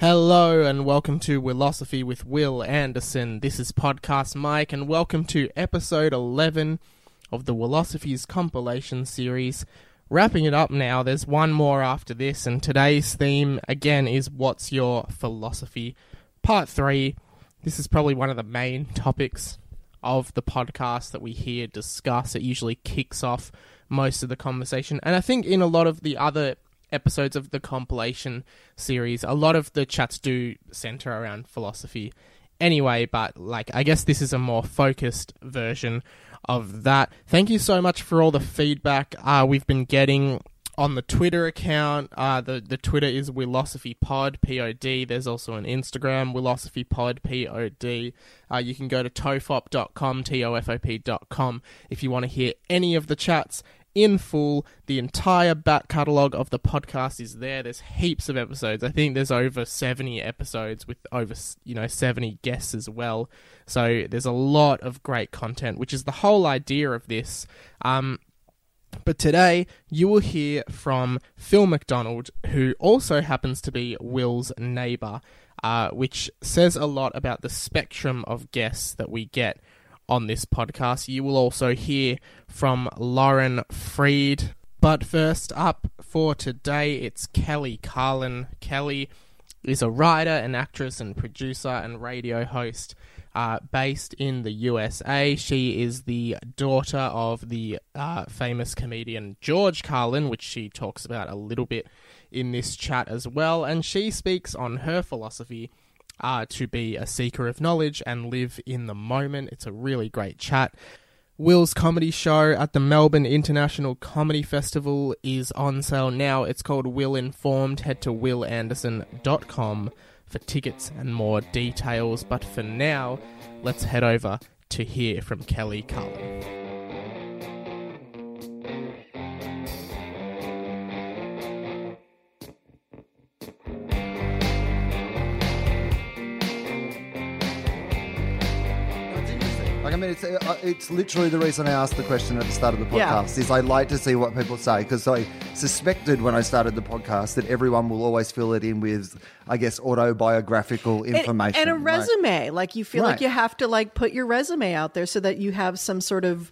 Hello and welcome to Philosophy with Wil Anderson. This is Podcast Mike and welcome to episode 11 of the Wilosophy's compilation series. Wrapping it up now, there's one more after this and today's theme again is What's Your Philosophy? Part 3. This is probably one of the main topics of the podcast that we hear discuss. It usually kicks off most of the conversation. And I think in a lot of the other episodes of the compilation series, a lot of the chats do center around philosophy anyway, but like I guess this is a more focused version of that. Thank you so much for all the feedback uh, we've been getting on the Twitter account. Uh, the the Twitter is WilosophyPod P O D. P O D. There's also an Instagram WilosophyPod P O D. Uh, you can go to tofop.com T O F O P.com if you want to hear any of the chats in full. The entire back catalogue of the podcast is there. There's heaps of episodes. I think there's over 70 episodes with over, you know, 70 guests as well. So there's a lot of great content, which is the whole idea of this. Um, but today you will hear from Phil McDonald, who also happens to be Wil's neighbour, uh, which says a lot about the spectrum of guests that we get on this podcast. You will also hear from Lauren Fried. But first up for today, it's Kelly Carlin. Kelly is a writer, an actress, and producer and radio host uh, based in the USA. She is the daughter of the uh, famous comedian George Carlin, which she talks about a little bit in this chat as well. And she speaks on her philosophy uh, to be a seeker of knowledge and live in the moment. It's a really great chat. Wil's comedy show at the Melbourne International Comedy Festival is on sale now. It's called Will Informed. Head to wilanderson.com for tickets and more details. But for now, let's head over to hear from Kelly Carlin. It's literally the reason I asked the question at the start of the Yeah. podcast. Is I like to see what people say because I suspected when I started the podcast that everyone will always fill it in with, I guess, autobiographical information and, a Like- resume. Like you feel Right. like you have to like put your resume out there so that you have some sort of,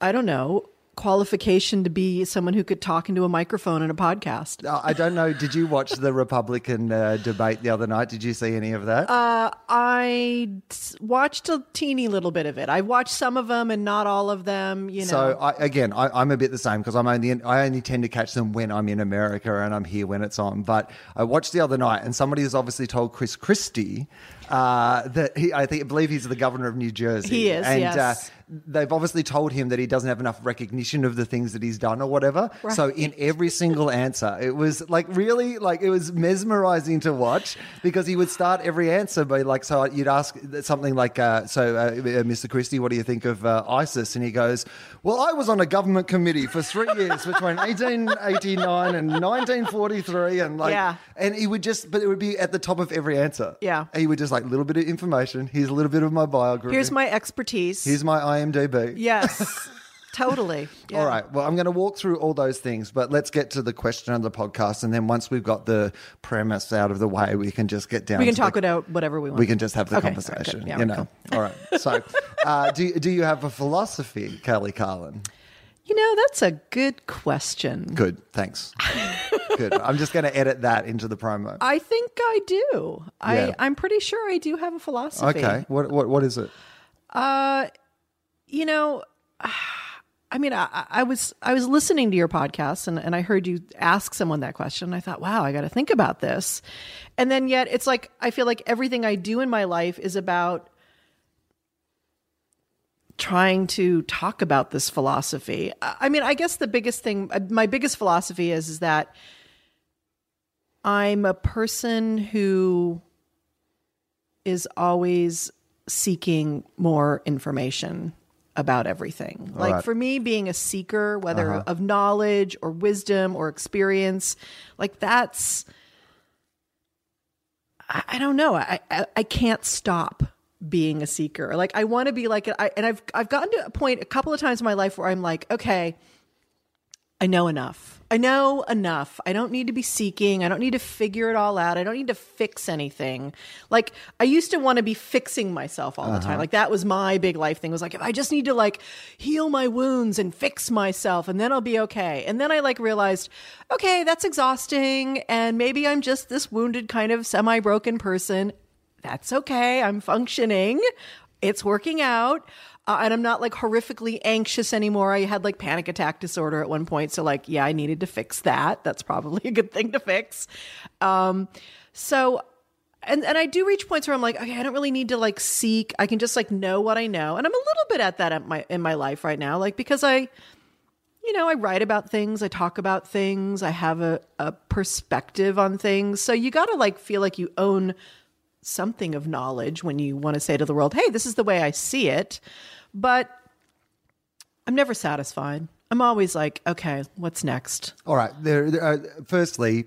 I don't know, qualification to be someone who could talk into a microphone in a podcast. Uh, I don't know. Did you watch the Republican uh, debate the other night? Did you see any of that? Uh, I watched a teeny little bit of it. I watched some of them and not all of them. You know, So I, again, I, I'm a bit the same because I'm only in, I only tend to catch them when I'm in America and I'm here when it's on. But I watched the other night, and somebody has obviously told Chris Christie uh, that he, I think, I believe he's the governor of New Jersey. He is, and yes. uh, they've obviously told him that he doesn't have enough recognition of the things that he's done or whatever. Right. So in every single answer, it was like really like it was mesmerizing to watch because he would start every answer by like, so you'd ask something like, uh, so uh, Mr. Christie, what do you think of uh, ISIS? And he goes, well, I was on a government committee for three years between 1889 and 1943, and like, Yeah. and he would just, but it would be at the top of every answer. Yeah. and he would just like a little bit of information. Here's a little bit of my biography. here's my expertise. Here's my IMDb. yes, totally. Yeah. All right. Well, I'm going to walk through all those things, but let's get to the question of the podcast, and then once we've got the premise out of the way, we can just get down. We can talk the, about whatever we want. We can just have the Okay, conversation. good. Yeah, you know. All right. So, uh, do do you have a philosophy, Kelly Carlin? You know, that's a good question. Good. Thanks. Good. I'm just going to edit that into the promo. I think I do. I, Yeah. I'm pretty sure I do have a philosophy. Okay. What what what is it? Uh, you know, I mean, I, I was I was listening to your podcast and, and I heard you ask someone that question. I thought, wow, I got to think about this. And then yet, it's like I feel like everything I do in my life is about trying to talk about this philosophy. I mean, I guess the biggest thing, uh, my biggest philosophy is is that I'm a person who is always seeking more information about everything. like right. for me being a seeker whether of knowledge or wisdom or experience, like that's I, I don't know. I, I I can't stop being a seeker. Like I want to be like I and I've I've gotten to a point a couple of times in my life where I'm like, okay, I know enough. I know enough. I don't need to be seeking. I don't need to figure it all out. I don't need to fix anything. Like I used to want to be fixing myself all the time. Uh-huh. Like that was my big life thing. Was like if I just need to like heal my wounds and fix myself and then I'll be okay. And then I like realized, okay, that's exhausting and maybe I'm just this wounded kind of semi-broken person. That's okay. I'm functioning. It's working out. Uh, and I'm not like horrifically anxious anymore. I had like panic attack disorder at one point. So, like, yeah, I needed to fix that. That's probably a good thing to fix. Um, so, and, and I do reach points where I'm like, okay, I don't really need to like seek. I can just like know what I know. And I'm a little bit at that at my, in my life right now, like, because I, you know, I write about things, I talk about things, I have a, a perspective on things. So you got to like feel like you own something of knowledge when you want to say to the world, hey, this is the way I see it. But I'm never satisfied. I'm always like, okay, what's next? All right. There, there are, firstly,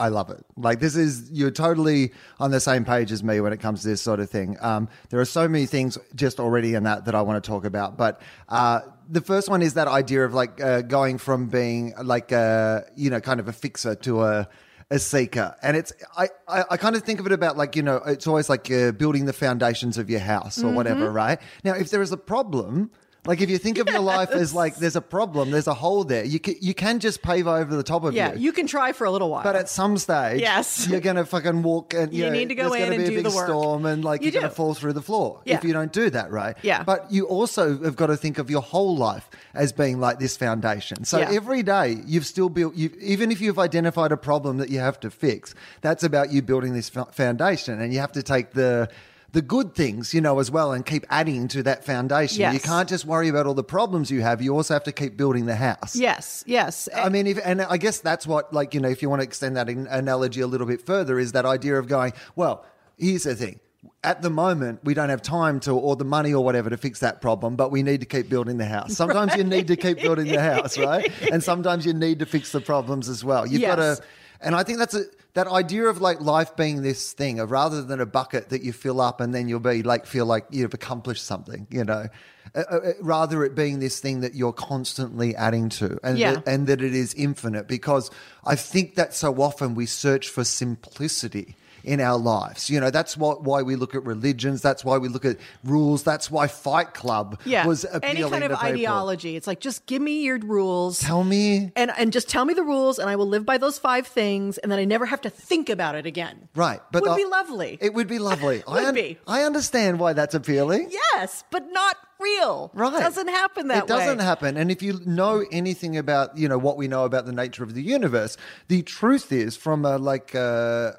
I love it. Like this is you're totally on the same page as me when it comes to this sort of thing. Um, there are so many things just already in that that I want to talk about, but uh, the first one is that idea of like uh, going from being like a you know kind of a fixer to a a seeker, and it's I, I, I kind of think of it about like you know it's always like uh, building the foundations of your house or whatever, right? Now, if there is a problem. Like if you think of your life as like there's a problem, there's a hole there. You can, you can just pave over the top of it. Yeah, you. you can try for a little while. But at some stage, Yes. you're going to fucking walk and You know, need to go there's in gonna and be a do big the work. storm and like You are gonna fall through the floor Yeah. if you don't do that right. Yeah. But you also have got to think of your whole life as being like this foundation. So Yeah. every day you've still built, you even if you've identified a problem that you have to fix, that's about you building this foundation, and you have to take the the good things, you know, as well, and keep adding to that foundation. Yes. You can't just worry about all the problems you have. You also have to keep building the house. yes, yes. I mean, if, and I guess that's what, like, you know, if you want to extend that analogy a little bit further, is that idea of going, well, here's the thing. At the moment, we don't have time to, or the money or whatever to fix that problem, but we need to keep building the house. Sometimes you need to keep building the house, right? And sometimes you need to fix the problems as well. You've got to, and I think that's a, that idea of like life being this thing of rather than a bucket that you fill up and then you'll be like, feel like you've accomplished something, you know, uh, uh, rather it being this thing that you're constantly adding to and, Yeah. that, and that it is infinite because I think that so often we search for simplicity in our lives. You know, that's what why we look at religions, that's why we look at rules, that's why Fight Club yeah. was appealing Any kind of to people. ideology. It's like, just give me your rules. Tell me and, and just tell me the rules, and I will live by those five things, and then I never have to think about it again. Right, but it would be lovely. It would be lovely. I Would be. I understand why that's appealing. yes, but not real. Right. It doesn't happen that way. It doesn't way. happen. And if you know anything about, you know, what we know about the nature of the universe, the truth is from a like uh,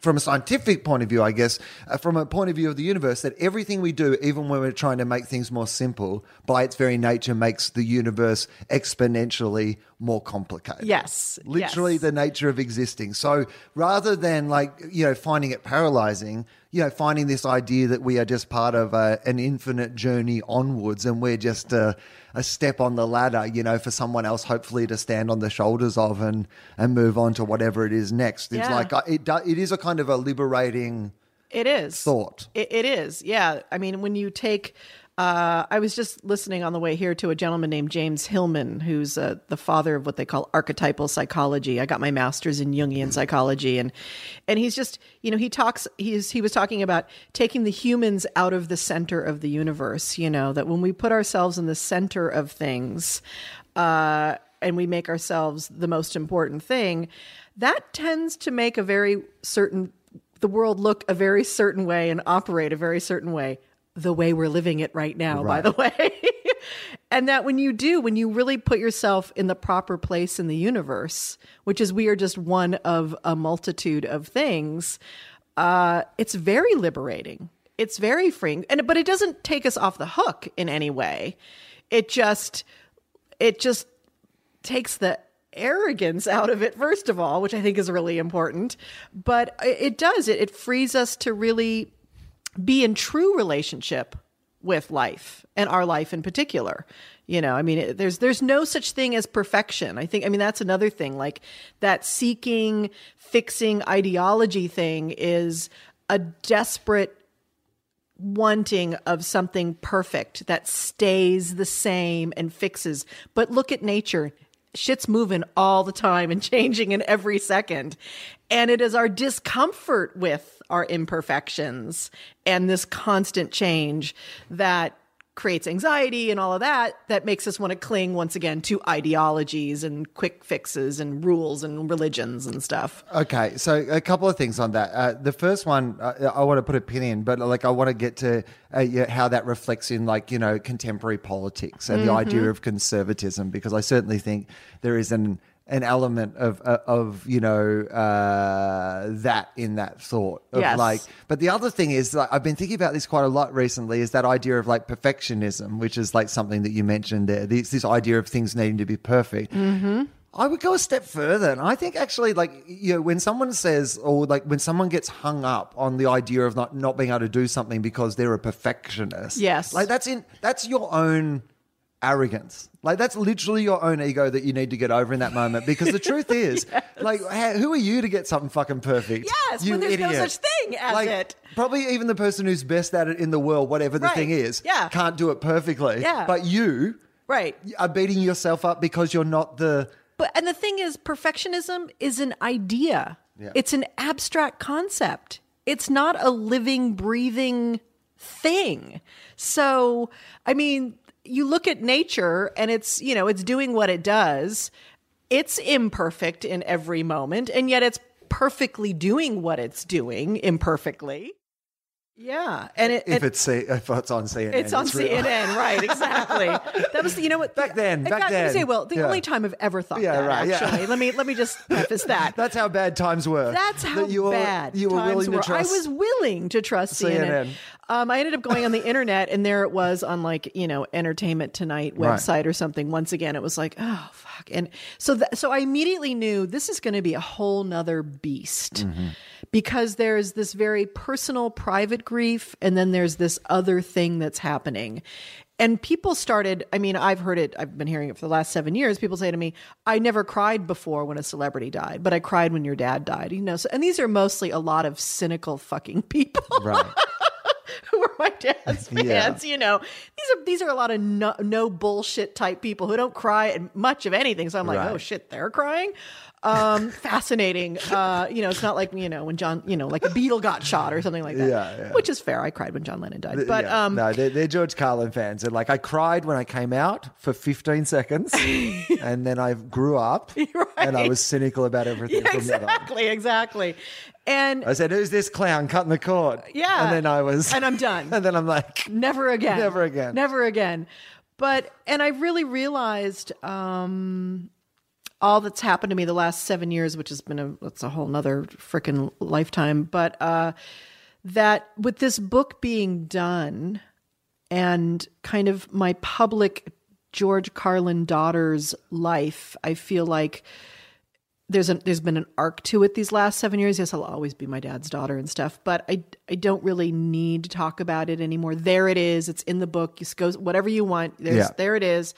from a scientific point of view, I guess, uh, from a point of view of the universe, that everything we do, even when we're trying to make things more simple, by its very nature makes the universe exponentially more complicated. Yes, Literally yes. the nature of existing. So rather than like, you know, finding it paralyzing, you know, finding this idea that we are just part of a, an infinite journey onwards and we're just a, a step on the ladder, you know, for someone else hopefully to stand on the shoulders of and, and move on to whatever it is next. It's Yeah. like, uh, it, do, it is a kind of a liberating It is thought. It, it is, yeah. I mean, when you take, uh, I was just listening on the way here to a gentleman named James Hillman, who's uh, the father of what they call archetypal psychology. I got my master's in Jungian psychology, and and he's just, you know, he talks. He's he was talking about taking the humans out of the center of the universe. You know, that when we put ourselves in the center of things. Uh, and we make ourselves the most important thing, that tends to make a very certain the world look a very certain way and operate a very certain way the way we're living it right now by the way. And that when you do when you really put yourself in the proper place in the universe which is we are just one of a multitude of things uh, it's very liberating. It's very freeing. And but it doesn't take us off the hook in any way. It just it just takes the arrogance out of it first of all which i think is really important. But it it does. It, it frees us to really be in true relationship with life and our life in particular you know i mean there's there's no such thing as perfection i think i mean that's another thing like that seeking fixing ideology thing is a desperate wanting of something perfect that stays the same and fixes. But look at nature. Shit's moving all the time and changing in every second. And it is our discomfort with our imperfections and this constant change that creates anxiety and all of that that makes us want to cling once again to ideologies and quick fixes and rules and religions and stuff. Okay, so a couple of things on that. Uh, the first one, uh, I want to put a pin in, but like I want to get to uh, yeah, how that reflects in like you know contemporary politics and the idea of conservatism, because I certainly think there is an an element of uh, of you know uh, that in that thought of Yes. like. But the other thing is, like, I've been thinking about this quite a lot recently. Is that idea of like perfectionism, which is like something that you mentioned there. This, this idea of things needing to be perfect. Mm-hmm. I would go a step further, and I think actually, like you know, when someone says, or like when someone gets hung up on the idea of not not being able to do something because they're a perfectionist, Yes. like that's in that's your own arrogance. Like that's literally your own ego that you need to get over in that moment. Because the truth is, like, how, who are you to get something fucking perfect? Yes, you when there's no such thing as like, it. Probably even the person who's best at it in the world, whatever the Right. thing is, Yeah. can't do it perfectly. Yeah. But you Right. are beating yourself up because you're not the. But and the thing is perfectionism is an idea. Yeah. It's an abstract concept. It's not a living breathing thing. So, I mean, you look at nature and it's, you know, it's doing what it does. It's imperfect in every moment and yet it's perfectly doing what it's doing imperfectly. Yeah. And it, If it- it's C, if it's on CNN, it's on real. CNN, right? Exactly. That was, you know what? Back then, back let then. say, well, the Yeah. only time I've ever thought Yeah, that. right, yeah. Actually, let me let me just preface that. That's how bad times were. That's how That you were, bad you were times willing were. to trust. I was willing to trust CNN. CNN. Um, I ended up going on the internet, and there it was on like you know Entertainment Tonight Right. website or something. Once again, it was like, oh fuck, and so th- so I immediately knew this is going to be a whole nother beast Mm-hmm. because there's this very personal, private grief, and then there's this other thing that's happening. And people started, I mean, I've heard it, I've been hearing it for the last seven years. People say to me, I never cried before when a celebrity died, but I cried when your dad died. You know, so, and these are mostly a lot of cynical fucking people right. My dad's fans. Yeah. You know, these are these are a lot of no, no bullshit type people who don't cry at much of anything. So I'm like, oh Right. oh shit, they're crying. Um, fascinating. Uh, you know, it's not like you know when John, you know, like a Beatle got shot or something like that. Yeah, yeah. Which is fair. I cried when John Lennon died, but Yeah. um, no, they're, they're George Carlin fans. They're like, I cried when I came out for 15 seconds, and then I grew up, and I was cynical about everything yeah, from then on. exactly, exactly. And I said, "Who's this clown cutting the cord?" Yeah. and then I was, And I'm done. and then I'm like, never again Never again. never again but and i really realized um all that's happened to me the last seven years which has been a that's a whole nother freaking lifetime but uh that with this book being done and kind of my public george carlin daughter's life i feel like there's there's been an arc to it these last seven years. Yes, I'll always be my dad's daughter and stuff, but I I don't really need to talk about it anymore. There it is. It's in the book. Just go whatever you want. There's Yeah. there it is.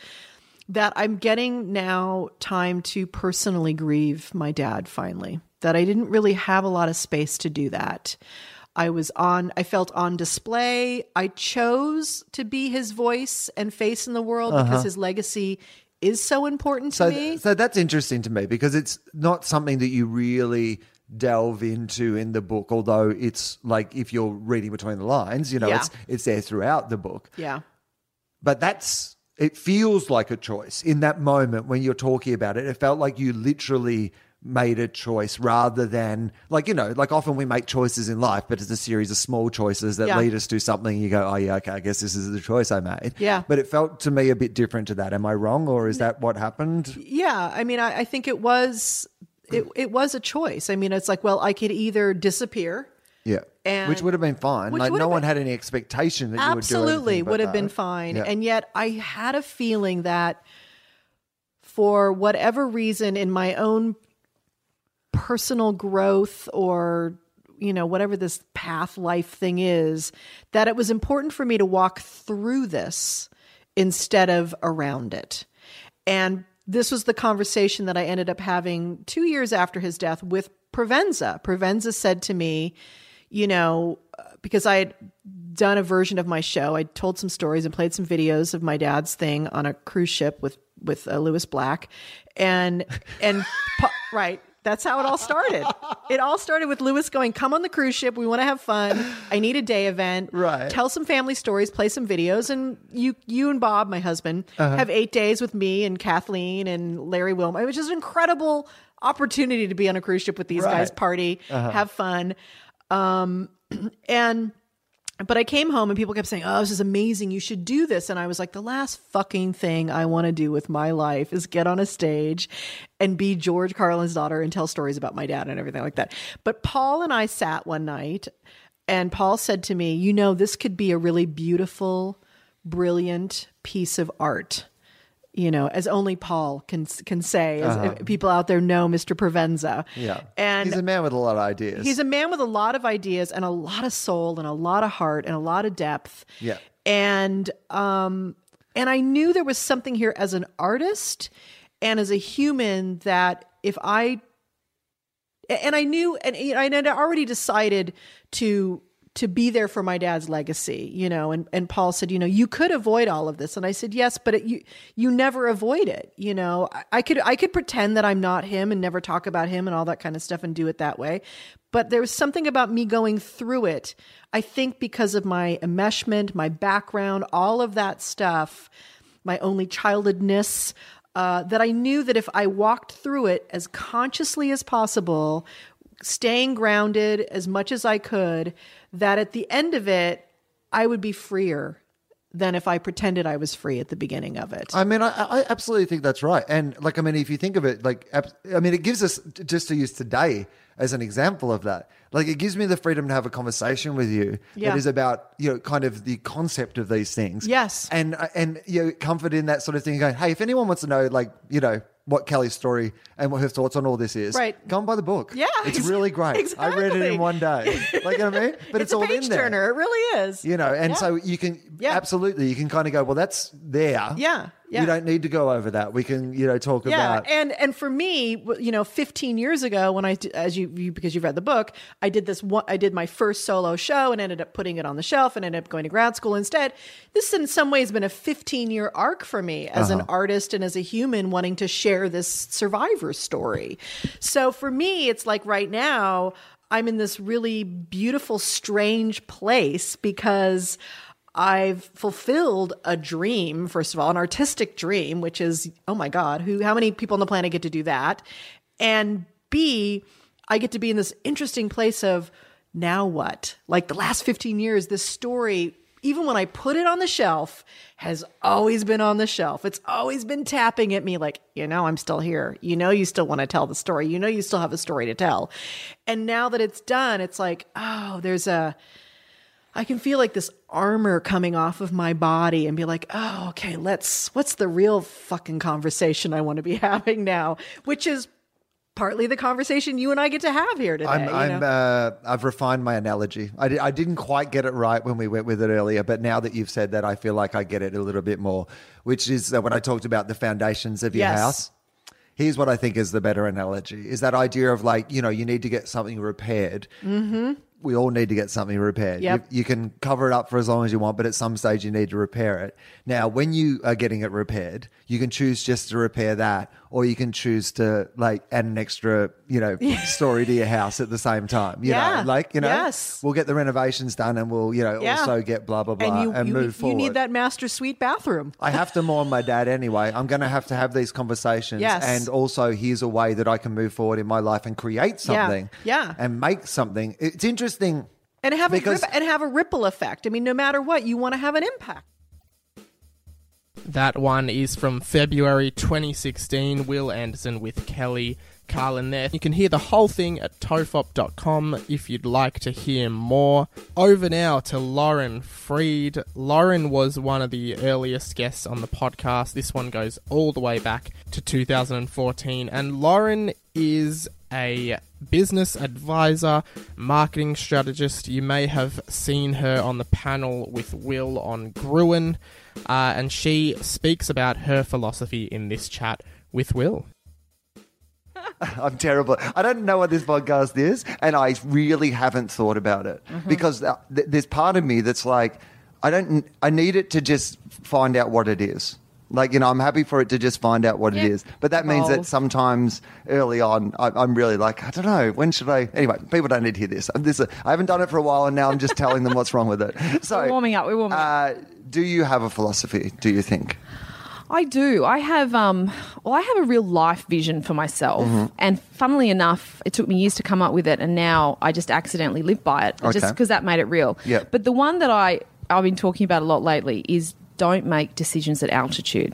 That I'm getting now time to personally grieve my dad finally. That I didn't really have a lot of space to do that. I was on I felt on display. I chose to be his voice and face in the world because his legacy is so important to Uh-huh. so, me. so that's interesting to me because it's not something that you really delve into in the book. Although it's like if you're reading between the lines, you know, Yeah. it's it's there throughout the book. yeah. but that's it feels like a choice in that moment when you're talking about it it felt like you literally made a choice rather than like you know like often we make choices in life but it's a series of small choices that Yeah. lead us to something you go oh yeah okay i guess this is the choice i made Yeah. but it felt to me a bit different to that am i wrong or is that what happened Yeah, I mean, I, I think it was it it was a choice. I mean, it's like, well, I could either disappear. Yeah. And- which would have been fine. like no have one had any expectation that you would do Absolutely would have been fine. Yeah. And yet, I had a feeling that for whatever reason, in my own personal growth or you know whatever this path life thing is that it was important for me to walk through this instead of around it. And this was the conversation that i ended up having 2 years after his death with Provenza. Provenza said to me you know because i had done a version of my show. I told some stories and played some videos of my dad's thing on a cruise ship with with uh, Lewis Black, and and right. That's how it all started. It all started with Lewis going, "Come on the cruise ship. We want to have fun. I need a day event. Right. Tell some family stories, play some videos, and you, you and Bob, my husband, have eight days with me and Kathleen and Larry Wilm. It was just an incredible opportunity to be on a cruise ship with these Right. guys, party, have fun, um, and but I came home and people kept saying, "Oh, this is amazing. You should do this." And I was like, "The last fucking thing I want to do with my life is get on a stage and be George Carlin's daughter and tell stories about my dad and everything like that." But Paul and I sat one night and Paul said to me, "You know, this could be a really beautiful, brilliant piece of art." You know, as only Paul can can say, as if people out there know Mr. Provenza. Yeah. and he's a man with a lot of ideas. He's a man with a lot of ideas and a lot of soul and a lot of heart and a lot of depth. Yeah. And um and I knew there was something here as an artist and as a human that if I and I knew and know, I had already decided to to be there for my dad's legacy, you know, and, and Paul said, you know, you could avoid all of this. And I said, yes, but it, you, you never avoid it. You know, I, I could, I could pretend that I'm not him and never talk about him and all that kind of stuff and do it that way. But there was something about me going through it. I think because of my enmeshment, my background, all of that stuff, my only childhoodness, uh, that I knew that if I walked through it as consciously as possible, staying grounded as much as I could, that at the end of it, I would be freer than if I pretended I was free at the beginning of it. I mean, I, I absolutely think that's right. And like, I mean, if you think of it, like, I mean, it gives us just to use today as an example of that. Like, it gives me the freedom to have a conversation with you Yeah. that is about you know kind of the concept of these things. Yes. and uh, and you know, comfort in that sort of thing. Going, hey, if anyone wants to know, like, you know. What Kelly's story and what her thoughts on all this is, Right. Go and buy the book. Yeah, it's really great. I read it in one day. Like, you know what I mean? But it's, a all in there turner. It really is. you know and Yeah. so you can Yeah. absolutely you can kind of go well that's there Yeah, yeah. you don't need to go over that we can you know talk yeah about and and for me you know 15 years ago when I as you, you because you've read the book i did this one i did my first solo show and ended up putting it on the shelf and ended up going to grad school instead this in some ways been a 15 year arc for me as Uh-huh. an artist and as a human wanting to share this survivor story so for me it's like right now i'm in this really beautiful strange place because I've fulfilled a dream, first of all, an artistic dream, which is, oh my God, who how many people on the planet get to do that? And B, I get to be in this interesting place of now what? Like the last 15 years, this story, even when I put it on the shelf, has always been on the shelf. It's always been tapping at me like, you know, I'm still here. You know, you still want to tell the story. You know, you still have a story to tell. And now that it's done, it's like, oh, there's a, I can feel like this armor coming off of my body and be like, oh, okay, let's, what's the real fucking conversation I want to be having now? Which is partly the conversation you and I get to have here today. I'm, you I'm know? uh, I've refined my analogy. I, di- I didn't quite get it right when we went with it earlier, but now that you've said that, I feel like I get it a little bit more. Which is uh, when I talked about the foundations of your Yes. house. Here's what I think is the better analogy: is that idea of like you know you need to get something repaired. Mm-hmm. We all need to get something repaired. Yep. You, you can cover it up for as long as you want, but at some stage you need to repair it. Now, when you are getting it repaired, you can choose just to repair that, or you can choose to like add an extra, you know, story to your house at the same time. You Yeah. know, like you know, Yes. we'll get the renovations done, and we'll you know Yeah. also get blah blah blah and and, you, you, move you forward. You need that master suite bathroom. I have to mourn my dad anyway. I'm going to have to have these conversations. Yes. And also, here's a way that I can move forward in my life and create something. Yeah. And make something. It's interesting. And have, a rip, and have a ripple effect. I mean, no matter what, you want to have an impact. That one is from February 2016. Wil Anderson with Kelly Carlin there. You can hear the whole thing at tofop.com if you'd like to hear more. Over now to Lauren Fried. Lauren was one of the earliest guests on the podcast. This one goes all the way back to 2014. And Lauren is a business advisor, marketing strategist. You may have seen her on the panel with Wil on Gruen, uh, and she speaks about her philosophy in this chat with Wil. I'm terrible. I don't know what this podcast is, and I really haven't thought about it Mm-hmm. because uh, th- there's part of me that's like, I don't. I need it to just find out what it is. Like you know, I'm happy for it to just find out what Yeah. it is. But that means that Evolve. sometimes early on, I, I'm really like, I don't know. When should I? Anyway, people don't need to hear this. This I haven't done it for a while, and now I'm just telling them what's wrong with it. So We're warming up, we're warming up. uh, Do you have a philosophy? Do you think? I do. I have um well I have a real life vision for myself. Mm-hmm. And funnily enough, it took me years to come up with it and now I just accidentally live by it just Okay. because that made it real. Yeah. But the one that I I've been talking about a lot lately is don't make decisions at altitude.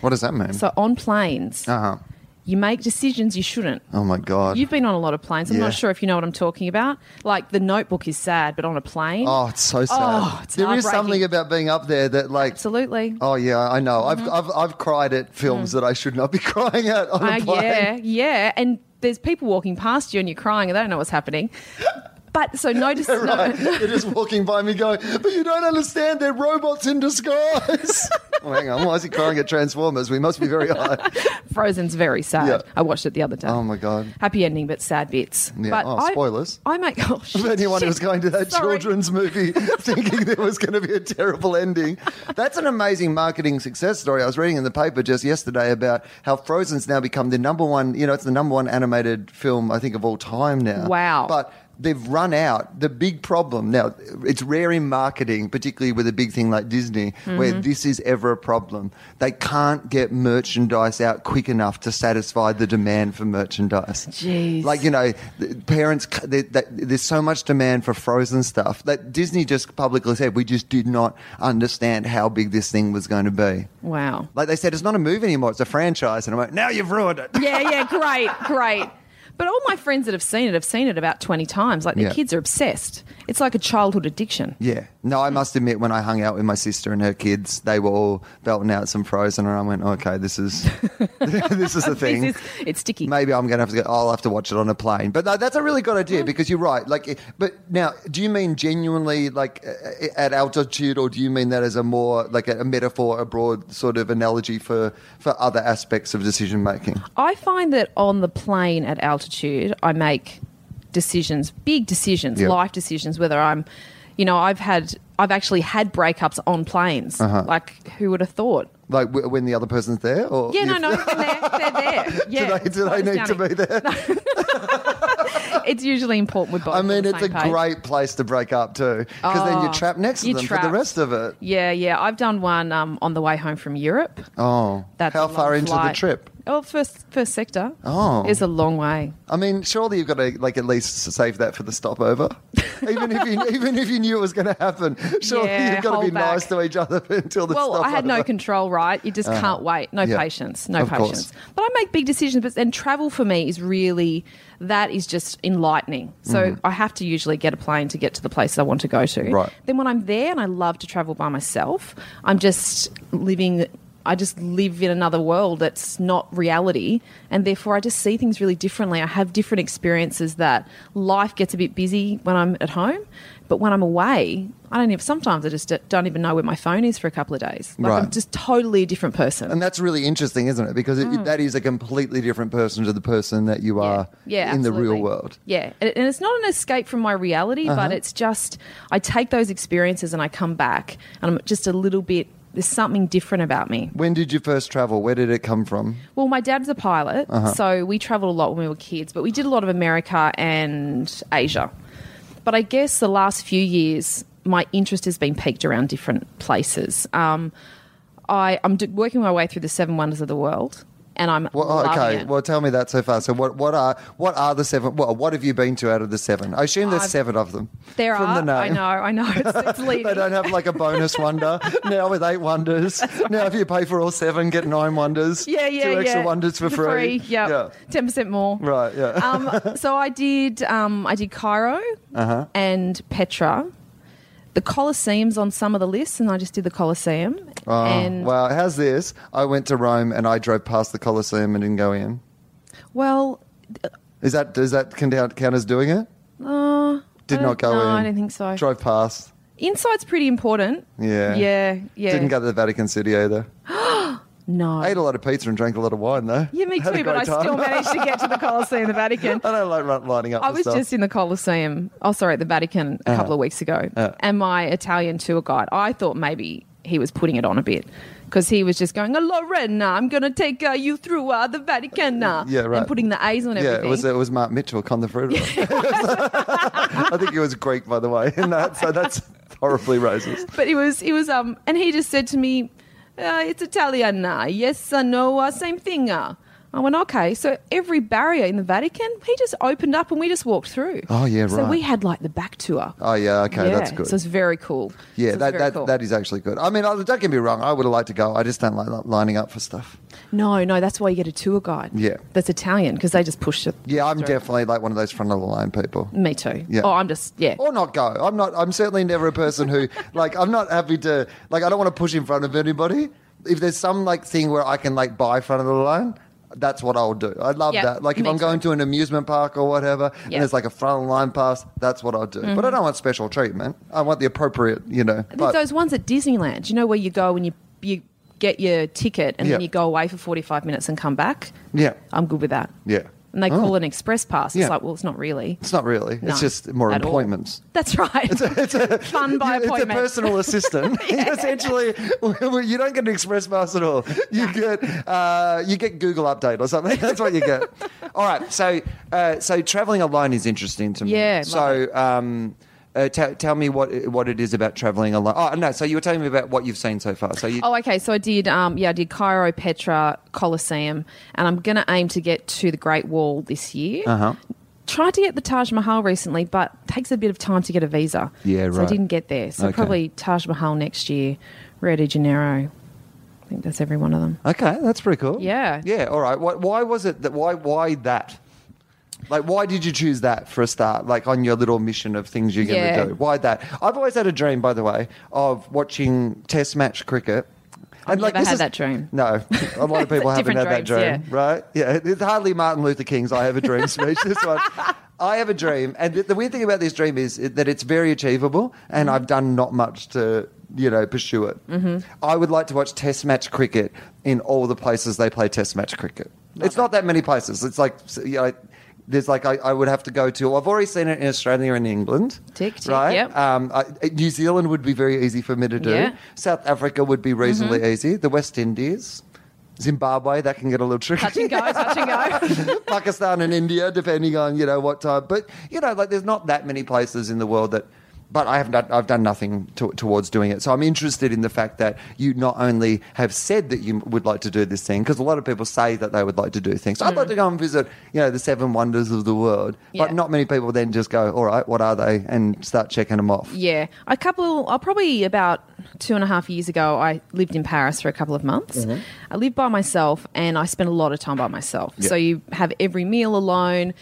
What does that mean? So on planes, uh huh. you make decisions you shouldn't. Oh my god. You've been on a lot of planes. I'm Yeah. not sure if you know what I'm talking about. Like the notebook is sad, but on a plane, Oh, it's so sad. Oh, it's there is heartbreaking. something about being up there that, like, absolutely. oh yeah, I know. Mm-hmm. I've, I've I've cried at films that I should not be crying at on a Uh, plane. yeah, yeah. And there's people walking past you and you're crying and they don't know what's happening. But so notice. Right, they're just walking by me going, but you don't understand, they're robots in disguise. oh, hang on, why is he crying at Transformers? We must be very high. Frozen's very sad. Yeah. I watched it the other day. Oh my god. Happy ending, but sad bits. Yeah. But oh, I, spoilers. I make. Oh, shit, anyone shit. who's going to that Sorry. children's movie thinking there was going to be a terrible ending. That's an amazing marketing success story. I was reading in the paper just yesterday about how Frozen's now become the number one, you know, it's the number one animated film, I think, of all time now. Wow. But they've run out. The big problem now, it's rare in marketing, particularly with a big thing like Disney, where Mm-hmm. this is ever a problem. They can't get merchandise out quick enough to satisfy the demand for merchandise. Jeez. Like, you know, parents, they, they, there's so much demand for frozen stuff that Disney just publicly said, we just did not understand how big this thing was going to be. Wow. Like they said, it's not a movie anymore, it's a franchise. And I'm like, now you've ruined it. Yeah, yeah, great, great. But all my friends that have seen it have seen it about 20 times. Like, their Yeah. kids are obsessed. It's like a childhood addiction. Yeah. No, I must admit, when I hung out with my sister and her kids, they were all belting out some Frozen, and I went, okay, this is this is the thing. Is- it's sticky. Maybe I'm going to have to go. I'll have to watch it on a plane. But no, that's a really good idea because you're right. Like, but now, do you mean genuinely like uh, at altitude, or do you mean that as a more like a, a metaphor, a broad sort of analogy for for other aspects of decision making? I find that on the plane at altitude, I make decisions, big decisions, Yeah. life decisions, whether I'm, you know, I've had, I've actually had breakups on planes. Uh-huh. Like, who would have thought? Like w- when the other person's there, or Yeah, no, no, they're, they're there. Yeah, do they, do they need to be there? It's usually important with both. I mean, it's a page. great place to break up too, because then you're Oh, trapped next to them for the rest of it. Yeah, yeah. I've done one um, on the way home from Europe. Oh, That's how far into the trip? Oh, first first sector. Oh. it's a long way. I mean, surely you've got to like at least save that for the stopover, even if you even if you knew it was going to happen. Surely Yeah, you've got to be back. nice to each other until the stopover. Well, I had no control, right? You just can't wait. No Uh-huh. Yeah. patience. No Of course. patience. But I make big decisions. But and travel for me is really that is just enlightening. So I have to usually get a plane to get to the place I want to go to. Right. Then when I'm there and I love to travel by myself, I'm just living. I just live in another world that's not reality, and therefore I just see things really differently. I have different experiences that life gets a bit busy when I'm at home, but when I'm away, I don't even. Sometimes I just don't even know where my phone is for a couple of days. Like I'm Right. just totally a different person. And that's really interesting, isn't it? Because it, that is a completely different person to the person that you are Mm. yeah, in the real world. Yeah, and and it's not an escape from my reality, Uh-huh. but it's just I take those experiences and I come back, and I'm just a little bit. There's something different about me. When did you first travel? Where did it come from? Well, my dad's a pilot, Uh-huh. so we traveled a lot when we were kids, but we did a lot of America and Asia. But I guess the last few years, my interest has been peaked around different places. Um, I, I'm do- working my way through the seven wonders of the world, and I'm Well, oh, okay. it. Well, tell me that so far. So, what, what are what are the seven? Well, what have you been to out of the seven? I assume there's I've- seven of them. there from are. the name. I know. I know. It's, it's. They don't have like a bonus wonder now with eight wonders. Now, if you pay for all seven, get nine wonders. Yeah, yeah, Two extra yeah. wonders for free. Yeah, Yeah. ten percent more. Right. Yeah. Um, so I did. Um, I did Cairo Uh-huh. and Petra. The Colosseum's on some of the lists, and I just did the Colosseum. Oh, and wow. How's this? I went to Rome and I drove past the Colosseum and didn't go in. well, Is that does that count, count as doing it? uh, Did not go don't- in. No, I don't think so. Drove past. Inside's pretty important. Yeah. Yeah, yeah. Didn't go to the Vatican City either. No. I ate a lot of pizza and drank a lot of wine, though. Yeah, me Had too, but I still managed to get to the Colosseum, the Vatican. I don't like lining up. I was stuff. just in the Colosseum. Oh, sorry, the Vatican a couple of weeks ago, Uh. and my Italian tour guide. I thought maybe he was putting it on a bit because he was just going, "Oh, Lorena, I'm going to take uh, you through uh, the Vatican," uh," Yeah, right. and putting the A's on Yeah, everything. it was it was Mark Mitchell, Con the Fruit. I think he was Greek, by the way, in that. So that's horribly racist. but he was, he was, um, and he just said to me, uh, "It's Italian, uh, yes, uh, no, uh, same thing." I went, okay. So every barrier in the Vatican, he just opened up and we just walked through. Oh, yeah, right. So we had like the back tour. Oh yeah, okay, yeah, that's good. So it's very cool. yeah, So that that, cool. that is actually good. I mean, don't get me wrong. I would have liked to go. I just don't like lining up for stuff. No, no, that's why you get a tour guide. Yeah. That's Italian because they just push it. Yeah, I'm through. definitely like one of those front of the line people. Me too. Yeah. Oh, I'm just, yeah. Or not go. I'm not. I'm certainly never a person who like. I'm not happy to like. I don't want to push in front of anybody. If there's some like thing where I can like buy front of the line, that's what I'll do. I love Yep, that. Like if I'm going too. to an amusement park or whatever, and Yep. there's like a front line pass, that's what I'll do. But I mm-hmm. don't want special treatment. I want the appropriate, you know. But, those ones at Disneyland, you know, where you go and you, you get your ticket and Yeah. then you go away for 45 minutes and come back. yeah, I'm good with that. yeah. And they Oh. call it an express pass. Yeah. It's like, well, it's not really. It's not really. No, it's just more at all. appointments. That's right. It's a, Fun by appointment. it's a personal assistant. Essentially, you don't get an express pass at all. You get uh, you get Google Update or something. That's what you get. All right. So uh, so traveling alone is interesting to me. Yeah, So. Um, uh, t- tell me what what it is about traveling alone. Oh no! So you were telling me about what you've seen so far. So you, Oh, okay. So I did, um, yeah, I did Cairo, Petra, Colosseum, and I'm going to aim to get to the Great Wall this year. uh-huh. Tried to get the Taj Mahal recently, but takes a bit of time to get a visa. Yeah, So I didn't get there. So Okay. probably Taj Mahal next year, Rio de Janeiro. I think that's every one of them. Okay, that's pretty cool. Yeah. Yeah. All right. Why, why was it that? Why why that? Like, why did you choose that for a start? Like on your little mission of things you're going to Yeah. do. Why that? I've always had a dream, by the way, of watching Test match cricket. I've never this had is- that dream. No, a lot of people haven't had that dreams, dream, right? Yeah, it's hardly Martin Luther King's "I Have a Dream" speech. This one, I have a dream, and the, the weird thing about this dream is that it's very achievable, and Mm-hmm. I've done not much to you know pursue it. Mm-hmm. I would like to watch Test match cricket in all the places they play Test match cricket. it's not that many places. It's like you know. There's like I, I would have to go to. I've already seen it in Australia and England. Tick, tick, right? yep. Um, I, New Zealand would be very easy for me to do. Yeah. South Africa would be reasonably Mm-hmm. easy. The West Indies, Zimbabwe, that can get a little tricky. Touch and go, touch and go. Pakistan and India, depending on you know what time. But you know, like there's not that many places in the world that. But I haven't. Done, I've done nothing to, towards doing it. So I'm interested in the fact that you not only have said that you would like to do this thing, because a lot of people say that they would like to do things. I'd like to go and visit, you know, the seven wonders of the world. But Mm. Not many people then just go, all right, what are they, and start checking them off. Yeah, a couple. Uh, probably about two and a half years ago, I lived in Paris for a couple of months. Mm-hmm. I lived by myself, and I spent a lot of time by myself. Yeah. So you have every meal alone.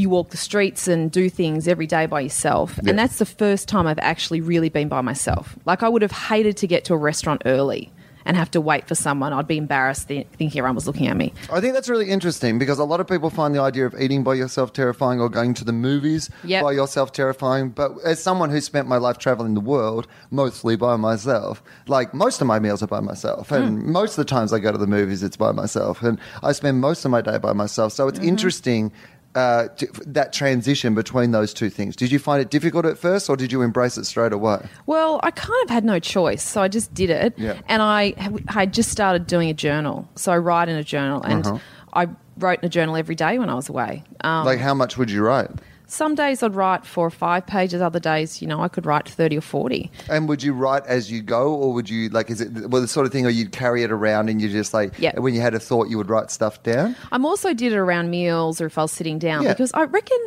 You walk the streets and do things every day by yourself, Yeah. and that's the first time I've actually really been by myself. Like I would have hated to get to a restaurant early and have to wait for someone. I'd be embarrassed th- thinking everyone was looking at me. I think that's really interesting because a lot of people find the idea of eating by yourself terrifying or going to the movies Yep. by yourself terrifying. But as someone who spent my life traveling the world mostly by myself, like most of my meals are by myself. And Hmm. most of the times I go to the movies, it's by myself. And I spend most of my day by myself. So it's Mm-hmm. interesting. Uh, that transition between those two things. Did you find it difficult at first, or did you embrace it straight away? Well, I kind of had no choice, so I just did it. Yeah. And I I just started doing a journal, so I write in a journal, and Uh-huh. I wrote in a journal every day when I was away. Um, like, how much would you write? Some days I'd write four or five pages. Other days, you know, I could write thirty or forty. And would you write as you go, or would you like? Is it well the sort of thing, or you'd carry it around and you just like Yeah. when you had a thought, you would write stuff down? I'm also did it around meals or if I was sitting down Yeah. because I reckon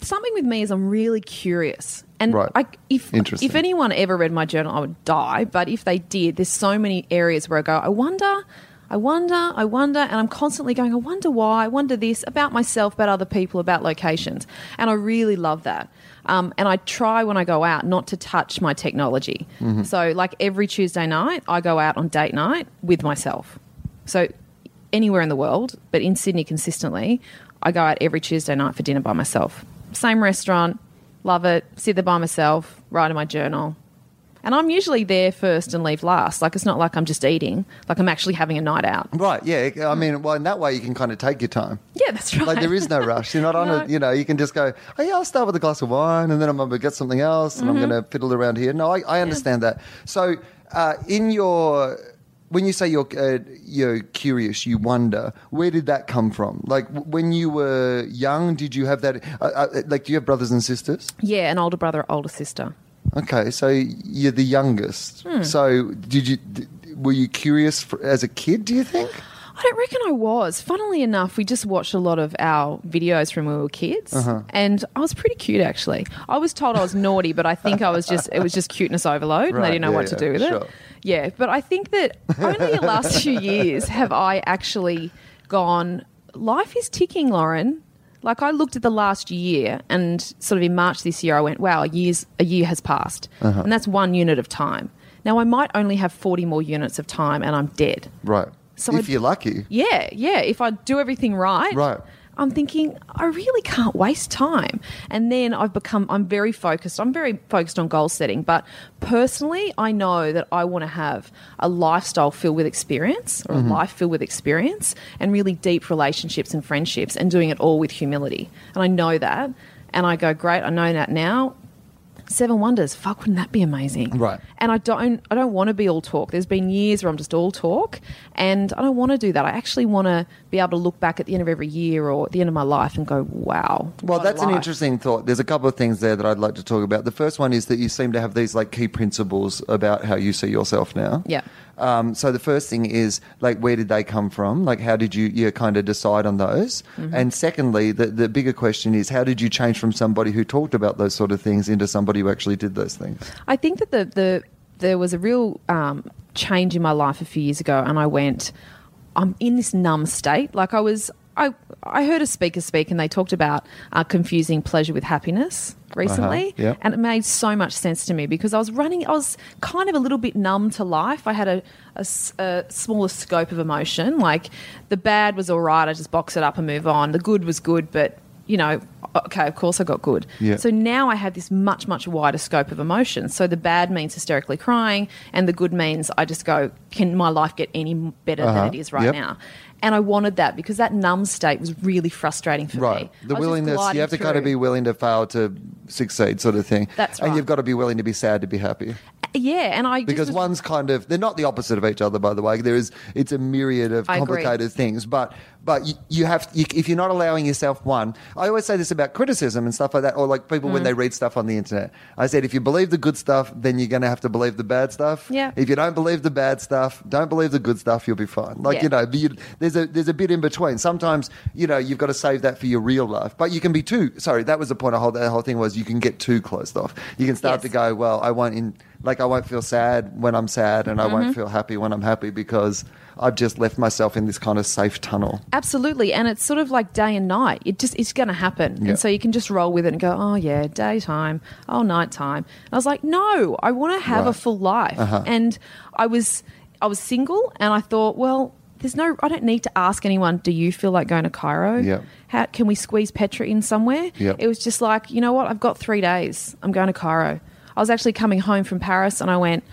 something with me is I'm really curious. And Right. I, if if anyone ever read my journal, I would die. But if they did, there's so many areas where I go, I wonder, I wonder, I wonder, and I'm constantly going, I wonder why, I wonder this about myself, about other people, about locations, and I really love that. Um, and I try when I go out not to touch my technology. Mm-hmm. So, like every Tuesday night, I go out on date night with myself. So anywhere in the world, but in Sydney consistently, I go out every Tuesday night for dinner by myself. Same restaurant, love it, sit there by myself, write in my journal. And I'm usually there first and leave last. Like it's not like I'm just eating. Like I'm actually having a night out. Right, yeah. I mean, well, in that way, you can kind of take your time. Yeah, that's right. Like there is no rush. You're not on No. it. You know, you can just go. Oh yeah, I'll start with a glass of wine, and then I'm going to get something else, and I'm Mm-hmm. going to fiddle around here. No, I, I understand that. So, uh, in your when you say you're uh, you're curious, you wonder where did that come from? Like when you were young, did you have that? Uh, uh, like, do you have brothers and sisters? Yeah, an older brother, older sister. Okay, so you're the youngest. Hmm. So did you? Were you curious for, as a kid? Do you think? I don't reckon I was. Funnily enough, we just watched a lot of our videos from when we were kids, Uh-huh. and I was pretty cute actually. I was told I was naughty, but I think I was just it was just cuteness overload, and Right, they didn't know yeah, what to do with sure. it. Yeah, but I think that only the last few years have I actually gone. Life is ticking, Lauren. Like I looked at the last year, and sort of in March this year, I went, "Wow, a year's a year has passed, Uh-huh. and that's one unit of time." Now I might only have forty more units of time, and I'm dead. Right. So if I- you're lucky. Yeah, yeah. If I do everything right, Right. I'm thinking I really can't waste time. And then I've become I'm very focused. I'm very focused on goal setting, but personally, I know that I want to have a lifestyle filled with experience or a mm-hmm. life filled with experience and really deep relationships and friendships and doing it all with humility. And I know that. And I go, great, I know that now. Seven Wonders, fuck, wouldn't that be amazing? Right. And I don't, I don't want to be all talk. There's been years where I'm just all talk, and I don't want to do that. I actually want to be able to look back at the end of every year or at the end of my life and go, "Wow." Well, that's an interesting thought. There's a couple of things there that I'd like to talk about. The first one is that you seem to have these like key principles about how you see yourself now. Yeah. Um, so the first thing is like where did they come from? Like how did you you kind of decide on those? Mm-hmm. And secondly, the the bigger question is how did you change from somebody who talked about those sort of things into somebody who actually did those things? I think that the the there was a real um, change in my life a few years ago, and I went, I'm in this numb state. Like I was, I I heard a speaker speak, and they talked about uh, confusing pleasure with happiness recently, Uh-huh, yeah. and it made so much sense to me because I was running, I was kind of a little bit numb to life. I had a smaller scope of emotion. Like the bad was all right, I just box it up and move on. The good was good, but you know, okay, of course I got good. Yeah. So now I have this much, much wider scope of emotions. So the bad means hysterically crying, and the good means I just go, can my life get any better Uh-huh. than it is right Yep. now? And I wanted that because that numb state was really frustrating for me. Right. me. The I was just willingness, you have to kind of be willing to fail to succeed, sort of thing. That's right. And you've got to be willing to be sad to be happy. Yeah, and I just because was- one's kind of they're not the opposite of each other by the way there is it's a myriad of complicated things but but you, you have you, if you're not allowing yourself one i always say this about criticism and stuff like that or like people Mm. when they read stuff on the internet i said if you believe the good stuff then you're going to have to believe the bad stuff Yeah. if you don't believe the bad stuff don't believe the good stuff you'll be fine like Yeah. you know you, there's a there's a bit in between sometimes you know you've got to save that for your real life but you can be too sorry that was the point of whole that whole thing was you can get too closed off you can start Yes. to go well i won't in like I won't feel sad when I'm sad, and I Mm-hmm. won't feel happy when I'm happy because I've just left myself in this kind of safe tunnel. Absolutely, and it's sort of like day and night. It just it's going to happen, Yeah. and so you can just roll with it and go, oh yeah, daytime, oh nighttime. And I was like, no, I want to have a Right. Uh-huh. full life, and I was I was single, and I thought, well, there's no, I don't need to ask anyone. Do you feel like going to Cairo? Yeah. How can we squeeze Petra in somewhere? Yeah. It was just like, you know what? I've got three days. I'm going to Cairo. I was actually coming home from Paris, and I went.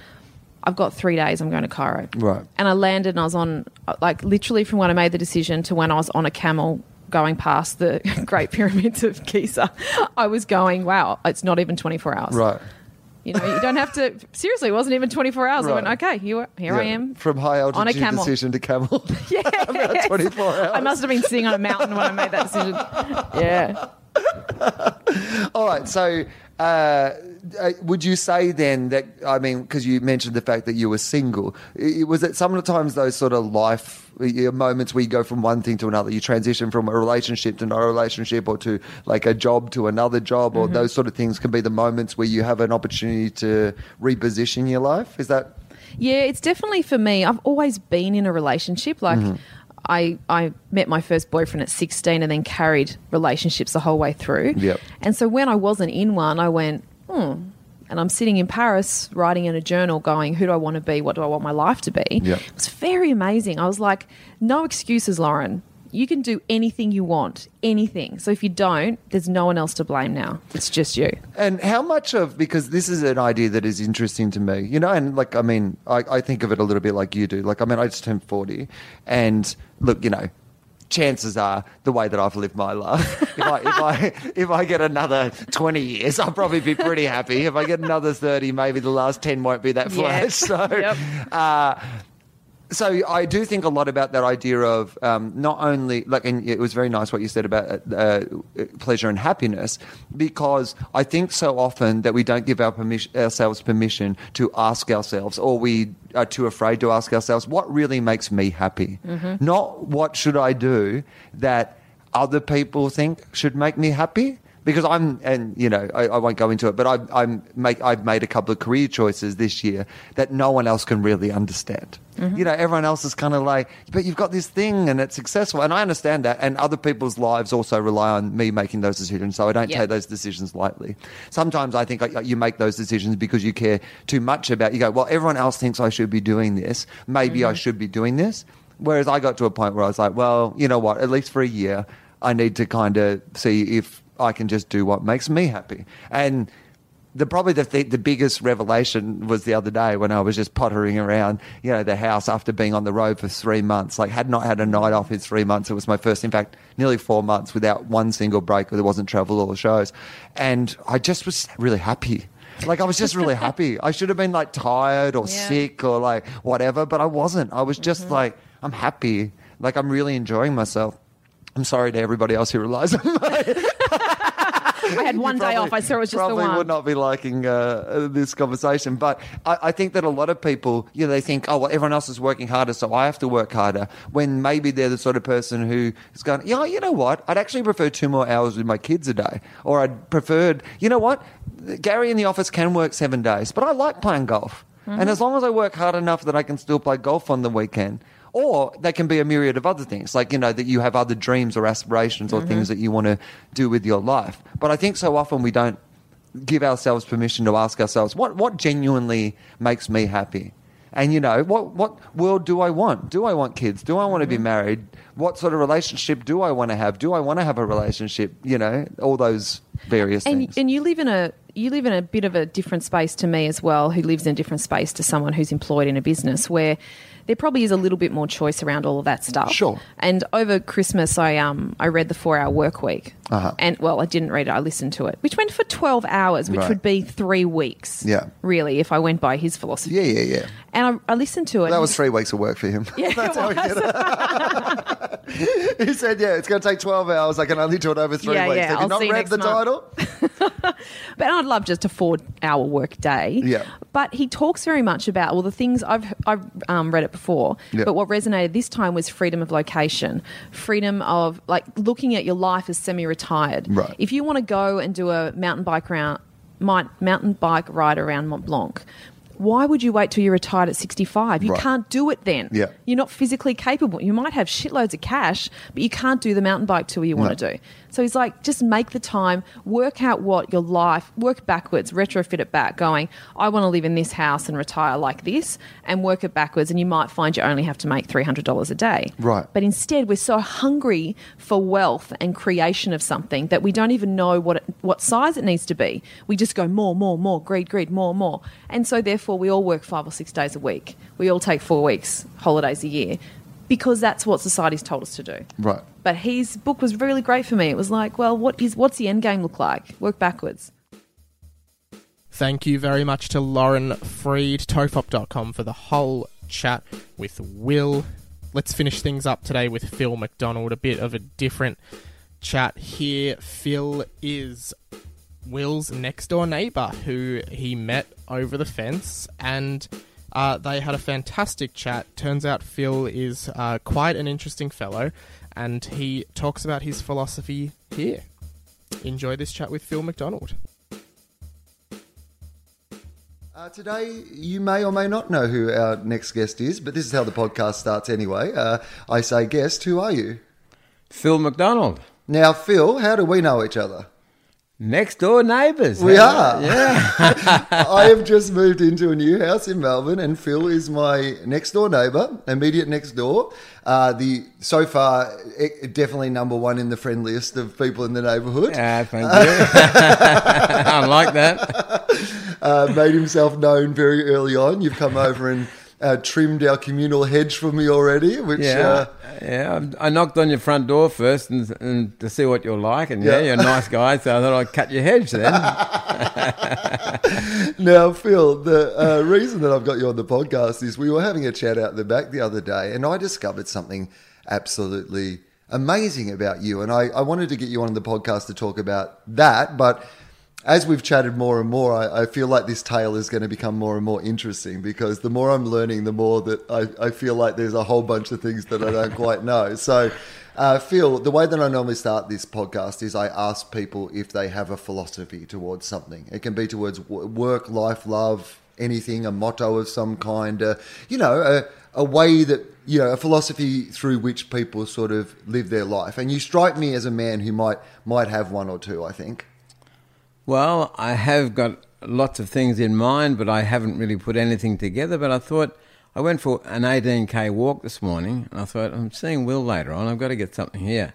I've got three days. I'm going to Cairo. Right. And I landed and I was on, like, literally from when I made the decision to when I was on a camel going past the Great Pyramids of Giza, I was going, wow, it's not even 24 hours. Right. You know, you don't have to, seriously, it wasn't even 24 hours. I went, okay, here, here I am. From high altitude on a camel. decision to camel. Yeah. About 24 hours. I must have been sitting on a mountain when I made that decision. Yeah. All right. So, uh, would you say then that, I mean, because you mentioned the fact that you were single, i- was it sometimes those sort of life moments where you go from one thing to another? You transition from a relationship to another relationship or to like a job to another job Mm-hmm. or those sort of things can be the moments where you have an opportunity to reposition your life? Is that. Yeah, it's definitely for me. I've always been in a relationship. Like, Mm-hmm. I I met my first boyfriend at 16 and then carried relationships the whole way through. Yep. And so when I wasn't in one, I went, hmm. And I'm sitting in Paris writing in a journal going, who do I want to be? What do I want my life to be? Yep. It was very amazing. I was like, no excuses, Lauren. You can do anything you want, anything. So if you don't, there's no one else to blame now. It's just you. And how much of because this is an idea that is interesting to me, you know, and like I mean, I, I think of it a little bit like you do. Like I mean, I just turned forty, and look, you know, chances are the way that I've lived my life. if I if I if I get another twenty years, I'll probably be pretty happy. If I get another thirty, maybe the last ten won't be that flash. So. Yep. Uh, so I do think a lot about that idea of um, not only like, and it was very nice what you said about uh, pleasure and happiness, because I think so often that we don't give our permission, ourselves permission to ask ourselves, or we are too afraid to ask ourselves, what really makes me happy? Not what should I do that other people think should make me happy because I'm, and you know, I, I won't go into it, but I, I'm make, I've made a couple of career choices this year that no one else can really understand. Mm-hmm. You know, everyone else is kind of like, but you've got this thing and it's successful, and I understand that. And other people's lives also rely on me making those decisions, so I don't Yeah. take those decisions lightly. Sometimes I think like, you make those decisions because you care too much about. You go, well, everyone else thinks I should be doing this. Maybe I mm-hmm. should be doing this. Whereas I got to a point where I was like, well, you know what? At least for a year, I need to kind of see if I can just do what makes me happy. And the probably the th- the biggest revelation was the other day when I was just pottering around, you know, the house after being on the road for three months. Like, had not had a night off in three months. It was my first, in fact, nearly four months without one single break. There wasn't travel or shows, and I just was really happy. Like I was just really happy. I should have been like tired or Yeah. sick or like whatever, but I wasn't. I was just mm-hmm. like I'm happy. Like I'm really enjoying myself. I'm sorry to everybody else who relies on me. I had one day off. I saw it was just the probably one. would not be liking uh, this conversation. But I, I think that a lot of people, you know, they think, oh, well, everyone else is working harder, so I have to work harder. When maybe they're the sort of person who is going, yeah, you know what? I'd actually prefer two more hours with my kids a day, or I'd preferred, you know what? Gary in the office can work seven days, but I like playing golf. Mm-hmm. And as long as I work hard enough that I can still play golf on the weekend, or they can be a myriad of other things, like, you know, that you have other dreams or aspirations or Mm-hmm. things that you want to do with your life. But I think so often we don't give ourselves permission to ask ourselves, what, what genuinely makes me happy? And, you know, what, what world do I want? Do I want kids? Do I want to Mm-hmm. be married? What sort of relationship do I want to have? Do I want to have a relationship? You know, all those various and things. and you live in a you live in a bit of a different space to me as well who lives in a different space to someone who's employed in a business where there probably is a little bit more choice around all of that stuff Sure. and over christmas i um i read the four hour work week Uh-huh. and well i didn't read it i listened to it which went for 12 hours which Right. would be three weeks Yeah. really if i went by his philosophy yeah, yeah, yeah. and I, I listened to it That was three weeks of work for him. yeah, it was. he did it. he said, yeah, it's going to take 12 hours. I can only do it over three Yeah, weeks. yeah, Have you I'll not you read the month. title? But I'd love just a four hour work day. Yeah. But he talks very much about well the things I've I've um, read it before. Yeah. But what resonated this time was freedom of location, freedom of like looking at your life as semi retired. Right. If you want to go and do a mountain bike round, mountain bike ride around Mont Blanc. Why would you wait till you're retired at 65? You Right. can't do it then. Yeah. You're not physically capable. You might have shitloads of cash, but you can't do the mountain bike tour you want No. to do. So he's like, just make the time, work out what your life, work backwards, retrofit it back, going, I want to live in this house and retire like this, and work it backwards. And you might find you only have to make $300 a day. Right. But instead, we're so hungry for wealth and creation of something that we don't even know what, it, what size it needs to be. We just go more, more, more, greed, greed, more, more. And so, therefore, we all work five or six days a week. We all take four weeks, holidays a year, because that's what society's told us to do. Right. But his book was really great for me. It was like, well, what is what's the end game look like? Work backwards. Thank you very much to Lauren Fried, tofop.com, for the whole chat with Wil. Let's finish things up today with Phil McDonald. A bit of a different chat here. Phil is Wil's next door neighbor who he met over the fence and uh, they had a fantastic chat. Turns out Phil is uh, quite an interesting fellow and he talks about his philosophy here. Enjoy this chat with Phil McDonald. Uh, today, you may or may not know who our next guest is, but this is how the podcast starts anyway. Uh, I say, guest, who are you? Phil McDonald. Now, Phil, how do we know each other? Next door neighbours. We are. Yeah. I have just moved into a new house in Melbourne, and Phil is my next door neighbour, immediate next door. Uh, the so far eh, definitely number one in the friendliest of people in the neighbourhood. Ah, thank you. I like that. Uh, made himself known very early on. You've come over and uh, trimmed our communal hedge for me already, which. Yeah, Uh, yeah. I knocked on your front door first and, and to see what you're like, and yeah, Yeah. you're a nice guy, so I thought I'd cut your hedge then. Now, Phil, the uh, reason that I've got you on the podcast is we were having a chat out the back the other day, and I discovered something absolutely amazing about you. And I, I wanted to get you on the podcast to talk about that, but as we've chatted more and more, I, I feel like this tale is going to become more and more interesting because the more I'm learning, the more that I, I feel like there's a whole bunch of things that I don't quite know. So, uh, Phil, the way that I normally start this podcast is I ask people if they have a philosophy towards something. It can be towards work, life, love, anything, a motto of some kind, uh, you know, a, a way that, you know, a philosophy through which people sort of live their life. And you strike me as a man who might might have one or two, I think. Well, I have got lots of things in mind, but I haven't really put anything together. But I thought I went for an 18k walk this morning, and I thought I'm seeing Wil later on. I've got to get something here.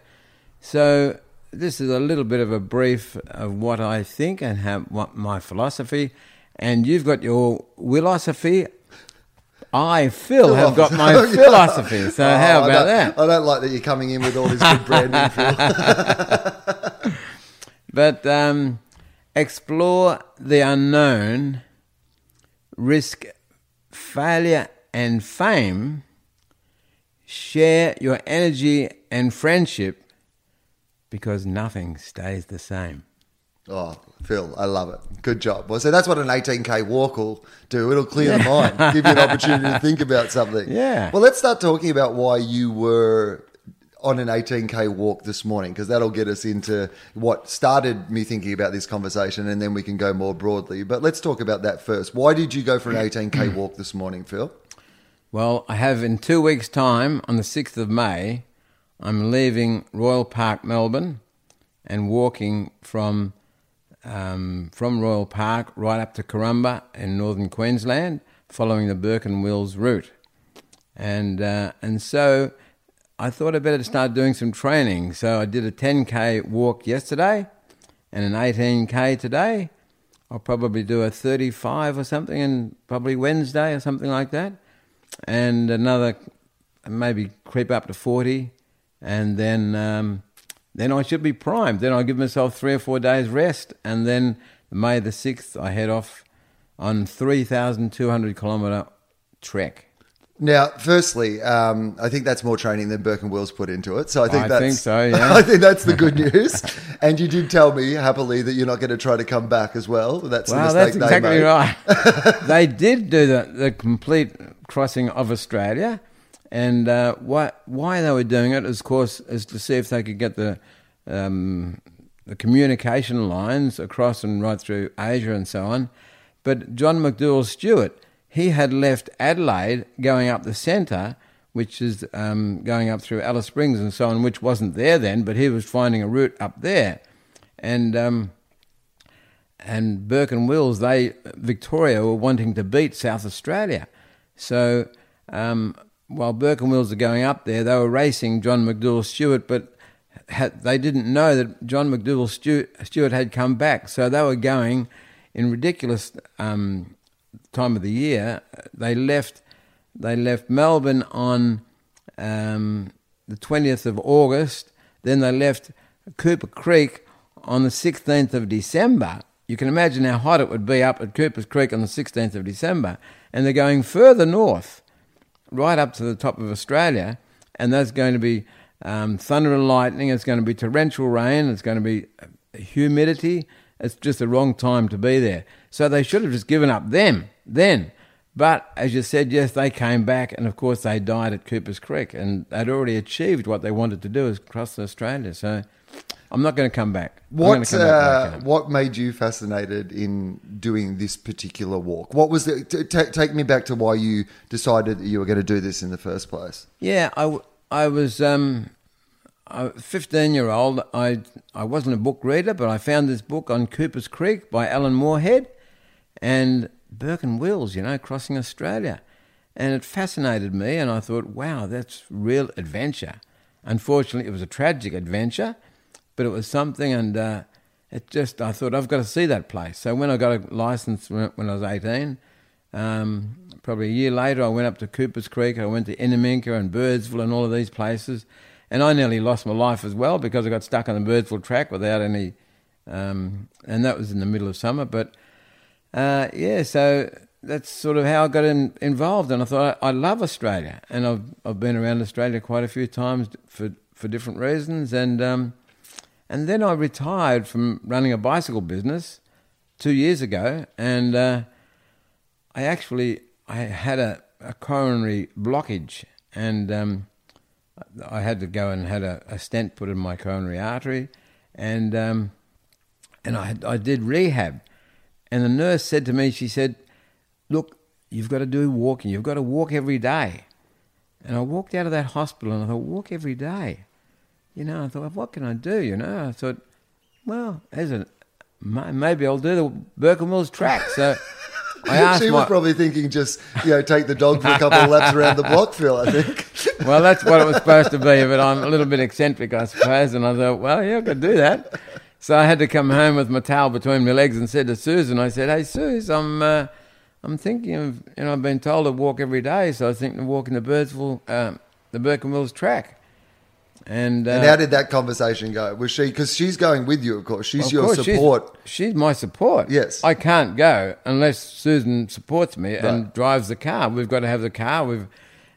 So this is a little bit of a brief of what I think and how, what my philosophy. And you've got your philosophy. I, Phil, have got my philosophy. So Oh, how about don't- that? I don't like that you're coming in with all this good branding, Phil. But um, explore the unknown, risk failure and fame, share your energy and friendship because nothing stays the same. Oh, Phil, I love it. Good job. Well, so that's what an 18k walk will do. It'll clear the mind, give you an opportunity to think about something. Yeah. Well, let's start talking about why you were on an 18k walk this morning, because that'll get us into what started me thinking about this conversation, and then we can go more broadly. But let's talk about that first. Why did you go for an 18k walk this morning, Phil? Well, I have in two weeks' time, on the 6th of May, I'm leaving Royal Park, Melbourne, and walking from um, from Royal Park right up to Karumba in northern Queensland, following the Burke and Wills route. And uh, and so I thought I'd better start doing some training. So I did a 10k walk yesterday, and an 18k today. I'll probably do a 35 or something, and probably Wednesday or something like that, and another maybe creep up to 40, and then um, then I should be primed. Then I'll give myself three or four days rest, and then May the 6th I head off on 3,200 kilometre trek. Now, firstly, um, I think that's more training than Burke and Wills put into it. So I think I that's, think so, yeah. I think that's the good news. and you did tell me happily that you're not going to try to come back as well. That's the Well, mistake that's they exactly made. right. they did do the, the complete crossing of Australia, and uh, why why they were doing it, is, of course, is to see if they could get the um, the communication lines across and right through Asia and so on. But John McDouall Stuart, he had left Adelaide going up the centre, which is um, going up through Alice Springs and so on, which wasn't there then, but he was finding a route up there, and. Um, and Burke and Wills, they Victoria were wanting to beat South Australia. So um, while Burke and Wills are going up there, they were racing John McDouall Stuart, but had, they didn't know that John McDouall Stuart, had come back. So they were going in ridiculous um, time of the year. They left they left Melbourne on um, the twentieth of August. Then they left Cooper Creek on the sixteenth of December. You can imagine how hot it would be up at Cooper's Creek on the 16th of December. And they're going further north, right up to the top of Australia, and that's going to be um, thunder and lightning, it's going to be torrential rain, it's going to be humidity. It's just the wrong time to be there. So they should have just given up them then. But as you said, yes, they came back, and of course they died at Cooper's Creek, and they'd already achieved what they wanted to do, is cross Australia. So I'm not going to come back. What come uh, later. what made you fascinated in doing this particular walk? What was the t- t- take me back to why you decided that you were going to do this in the first place? Yeah, I, w- I was um, a 15 year old, I, I wasn't a book reader, but I found this book on Cooper's Creek by Alan Moorehead and Burke and Wills, you know, crossing Australia. And it fascinated me, and I thought, wow, that's real adventure. Unfortunately, it was a tragic adventure, but it was something, and uh, it just, I thought, I've got to see that place. So when I got a license when I was 18, um, probably a year later, I went up to Cooper's Creek, I went to Innamincka and Birdsville and all of these places. And I nearly lost my life as well because I got stuck on the Birdsville track without any, um, and that was in the middle of summer. But uh, yeah, so that's sort of how I got in, involved. And I thought I, I, love Australia, and I've I've been around Australia quite a few times for for different reasons. And um, and then I retired from running a bicycle business two years ago, and uh, I actually I had a, a coronary blockage, and um, I had to go and had a, a, stent put in my coronary artery, and um, and I I did rehab, and the nurse said to me, she said look, you've got to do walking. You've got to walk every day. And I walked out of that hospital and I thought, walk every day. You know, I thought, what can I do? You know, I thought, well, as a, maybe I'll do the Burke and Wills track. So I asked she was my, probably thinking just, you know, take the dog for a couple of laps around the block, Phil, I think. well, that's what it was supposed to be, but I'm a little bit eccentric, I suppose. And I thought, well, yeah, I could do that. So I had to come home with my towel between my legs and said to Susan, I said, hey, Susan, I'm... Uh, I'm thinking of, you know, I've been told to walk every day, so I think thinking of walking the Birdsville, uh, the Burke and Wills track. And, uh, and how did that conversation go? Was she because she's going with you? Of course, she's of your course, support. She's, she's, my support. Yes, I can't go unless Susan supports me right. and drives the car. We've got to have the car. We've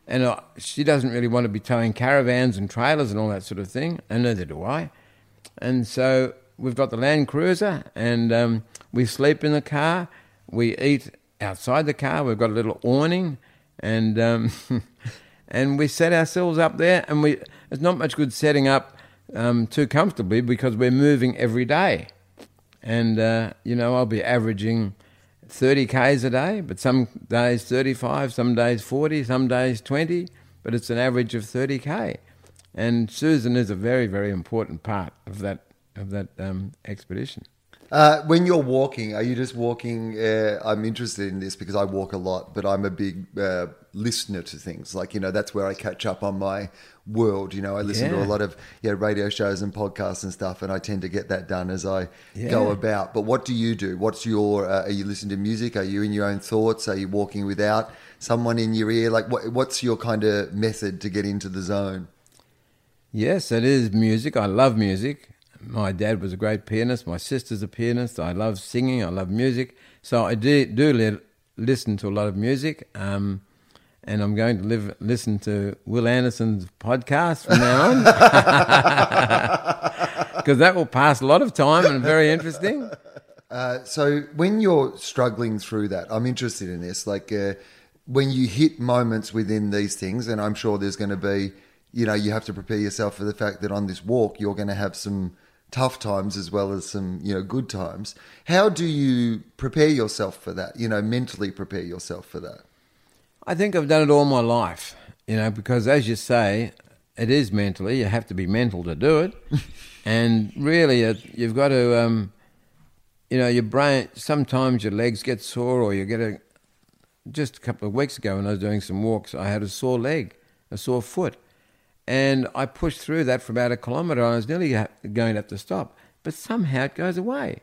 and uh, she doesn't really want to be towing caravans and trailers and all that sort of thing, and neither do I. And so we've got the Land Cruiser, and um, we sleep in the car. We eat outside the car. We've got a little awning, and um, and we set ourselves up there. And we it's not much good setting up um, too comfortably because we're moving every day. And uh, you know, I'll be averaging 30 k's a day, but some days 35, some days 40, some days 20, but it's an average of 30 k. And Susan is a very, very important part of that of that um, expedition. Uh, when you're walking, are you just walking? Uh, I'm interested in this because I walk a lot, but I'm a big uh, listener to things. Like you know, that's where I catch up on my world. You know, I listen yeah. to a lot of yeah radio shows and podcasts and stuff, and I tend to get that done as I yeah. go about. But what do you do? What's your? Uh, are you listening to music? Are you in your own thoughts? Are you walking without someone in your ear? Like, what, what's your kind of method to get into the zone? Yes, it is music. I love music my dad was a great pianist. My sister's a pianist. I love singing. I love music. So I do, do li- listen to a lot of music. Um, and I'm going to live, listen to Wil Anderson's podcast from now on. Because that will pass a lot of time and very interesting. Uh, so when you're struggling through that, I'm interested in this. Like uh, when you hit moments within these things, and I'm sure there's going to be, you know, you have to prepare yourself for the fact that on this walk, you're going to have some tough times as well as some you know good times. How do you prepare yourself for that? You know mentally prepare yourself for that. I think i've done it all my life you know because as you say it is mentally you have to be mental to do it. And really it, you've got to um, you know your brain sometimes your legs get sore or you get a just a couple of weeks ago when i was doing some walks i had a sore leg a sore foot and I pushed through that for about a kilometre. I was nearly going to have to stop, but somehow it goes away.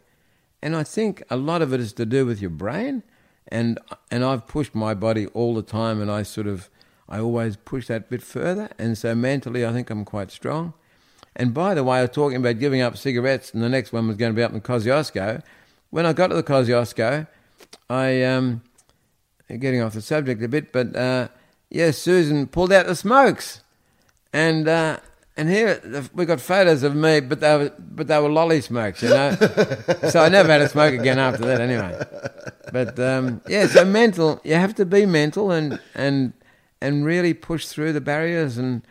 And I think a lot of it is to do with your brain. And and I've pushed my body all the time, and I sort of I always push that bit further. And so mentally, I think I'm quite strong. And by the way, I was talking about giving up cigarettes, and the next one was going to be up in Kosciuszko. When I got to the Kosciuszko, I um, getting off the subject a bit, but uh, yeah, Susan pulled out the smokes. And uh, and here we got photos of me, but they were but they were lolly smokes, you know. so I never had a smoke again after that, anyway. But um, yeah, so mental. You have to be mental and and and really push through the barriers and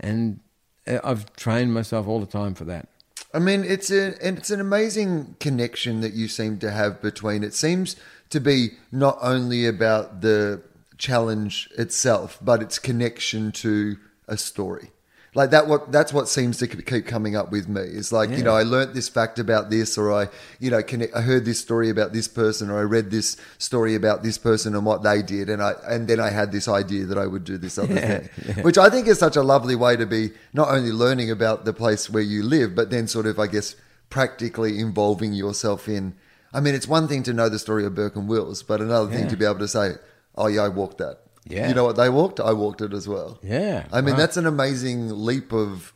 and uh, I've trained myself all the time for that. I mean, it's a it's an amazing connection that you seem to have between. It seems to be not only about the challenge itself, but its connection to a story. Like that, what that's what seems to keep coming up with me. is like you know, I learnt this fact about this, or I, you know, can, I heard this story about this person, or I read this story about this person and what they did, and I, and then I had this idea that I would do this other thing, which I think is such a lovely way to be not only learning about the place where you live, but then sort of, I guess, practically involving yourself in. I mean, it's one thing to know the story of Burke and Wills, but another thing to be able to say, "Oh yeah, I walked that." Yeah. You know what they walked? I walked it as well. Yeah, I mean, right. that's an amazing leap of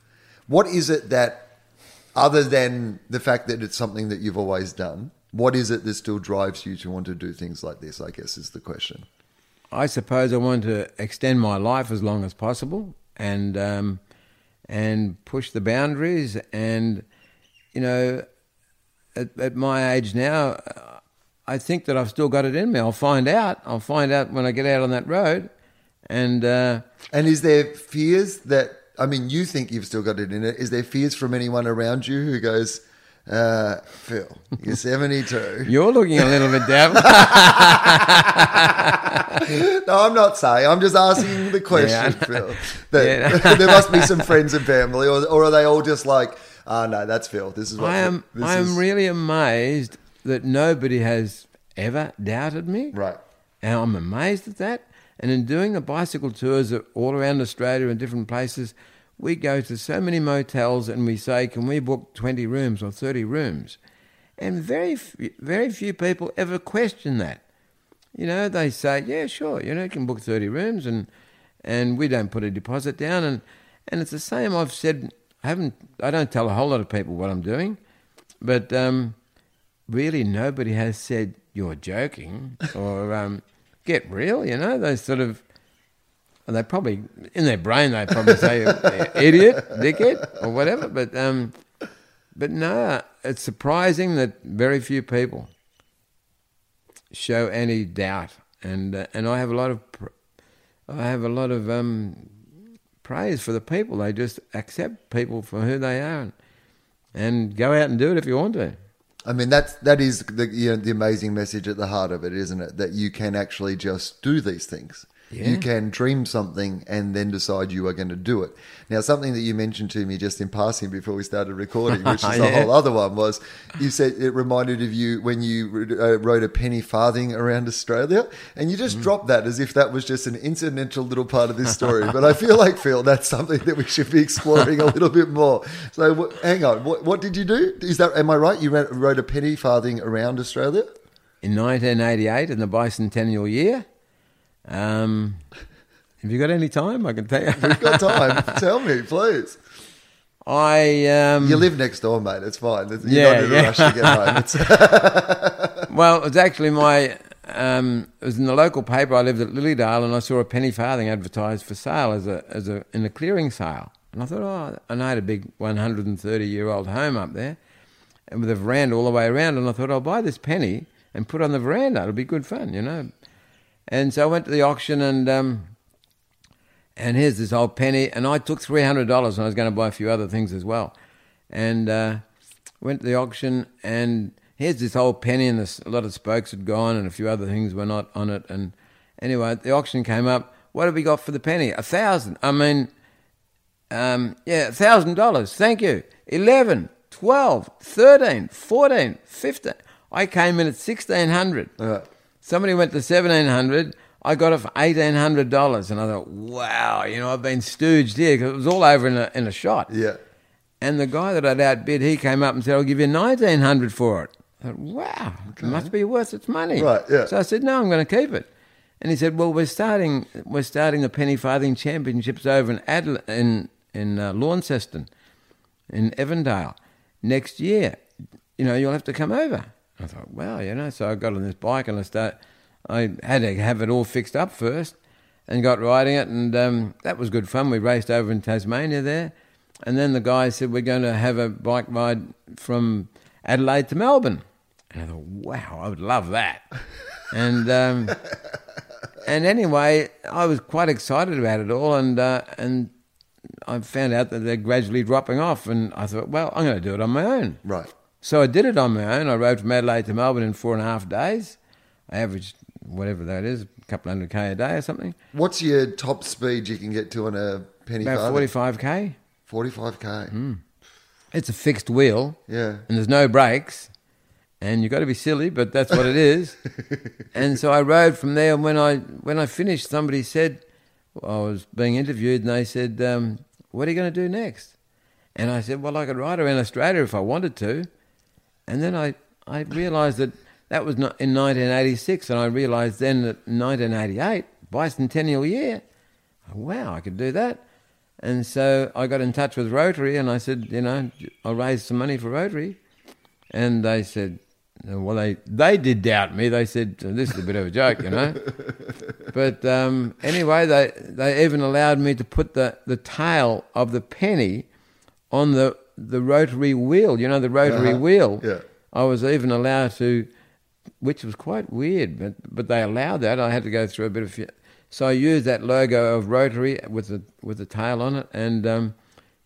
what is it that, other than the fact that it's something that you've always done, what is it that still drives you to want to do things like this? I guess is the question. I suppose I want to extend my life as long as possible and um, and push the boundaries. And you know, at, at my age now, I think that I've still got it in me. I'll find out. I'll find out when I get out on that road. And uh, And is there fears that I mean, you think you've still got it in it? Is there fears from anyone around you who goes, uh, "Phil, you're 72"? you're looking a little bit doubtful. no, I'm not saying. I'm just asking the question, Yeah, Phil. That, Yeah. there must be some friends and family, or, or are they all just like, "Oh no, that's Phil. This is what I am. I am is, really amazed that nobody has ever doubted me. right." And I'm amazed at that. And in doing the bicycle tours all around Australia and different places, we go to so many motels and we say, "Can we book 20 rooms or 30 rooms?" And very, very few people ever question that. You know, they say, "Yeah, sure. You know, you can book 30 rooms," and and we don't put a deposit down. And and it's the same. I've said I haven't. I don't tell a whole lot of people what I'm doing, but um, really nobody has said you're joking or um, get real. You know, they sort of. They probably in their brain they probably say idiot, dickhead, or whatever. But um, but no, it's surprising that very few people show any doubt, and uh, and I have a lot of pr- I have a lot of um, praise for the people. They just accept people for who they are, and, and go out and do it if you want to. I mean, that's that is the you know, the amazing message at the heart of it, isn't it? That you can actually just do these things. Yeah. You can dream something and then decide you are going to do it. Now, something that you mentioned to me just in passing before we started recording, which is a whole other one, was you said it reminded of you when you uh, wrote a penny farthing around Australia, and you just Mm. dropped that as if that was just an incidental little part of this story. but I feel like Phil, that's something that we should be exploring a little bit more. So, hang on, what, what did you do? Is that am I right? You wrote a penny farthing around Australia. In 1988, in the bicentennial year, um, have you got any time? I can tell you. We've got time. Tell me, please. I um, You live next door, mate. It's fine. You're Yeah, not in a yeah. rush to get home. It's, Well, it was actually my. Um, it was in the local paper. I lived at Lilydale, and I saw a penny farthing advertised for sale as a as a in a clearing sale. And I thought, oh, and I had a big 130 year old home up there, and with a veranda all the way around. And I thought, I'll buy this penny and put it on the veranda. It'll be good fun, you know. And so I went to the auction, and um, and here's this old penny, and I took three hundred dollars, and I was going to buy a few other things as well, and uh, went to the auction, and here's this old penny, and this, a lot of spokes had gone, and a few other things were not on it, and anyway, the auction came up. What have we got for the penny? A thousand. I mean, um, yeah, thousand dollars. Thank you. Eleven, twelve, thirteen, fourteen, fifteen. I came in at sixteen hundred. Somebody went to seventeen hundred. I got it for eighteen hundred dollars, and I thought, wow, you know, I've been stooged here because it was all over in a in a shot. yeah. And the guy that I'd outbid, he came up and said, "I'll give you nineteen hundred for it." I thought, wow, it must be worth its money. Right, yeah. So I said, "No, I'm going to keep it." And he said, "Well, we're starting we're starting the penny farthing championships over in Adela- in in uh, Launceston, in Evandale, next year. You know, you'll have to come over." I thought, "Well, you know." So I got on this bike and I start. I had to have it all fixed up first, and got riding it, and um, that was good fun. We raced over in Tasmania there, and then the guy said, We're going to have a bike ride from Adelaide to Melbourne. And I thought, Wow, I would love that. and um, and anyway, I was quite excited about it all, and uh, and I found out that they're gradually dropping off, and I thought, Well, I'm going to do it on my own. Right. So I did it on my own. I rode from Adelaide to Melbourne in four and a half days. I averaged whatever that is, a couple hundred k a day or something. What's your top speed you can get to on a penny About forty five k. Forty-five k. It's a fixed wheel. Yeah. and there's no brakes, and you've got to be silly, but that's what it is. and so I rode from there. And when I when I finished, somebody said I was being interviewed, and they said, um, "What are you going to do next?" And I said, "Well, I could ride around Australia if I wanted to." And then I I realised that that was not in 1986, and I realised then that 1988, bicentennial year, wow, I could do that. And so I got in touch with Rotary and I said, you know, I'll raise some money for Rotary. And they said, well, they, they did doubt me. They said, this is a bit of a joke, you know. but um, anyway, they, they even allowed me to put the, the tail of the penny on the, the rotary wheel, you know, the rotary Uh-huh. wheel. Yeah. I was even allowed to, which was quite weird, but, but they allowed that. I had to go through a bit of. So I used that logo of Rotary with the with the tail on it, and um,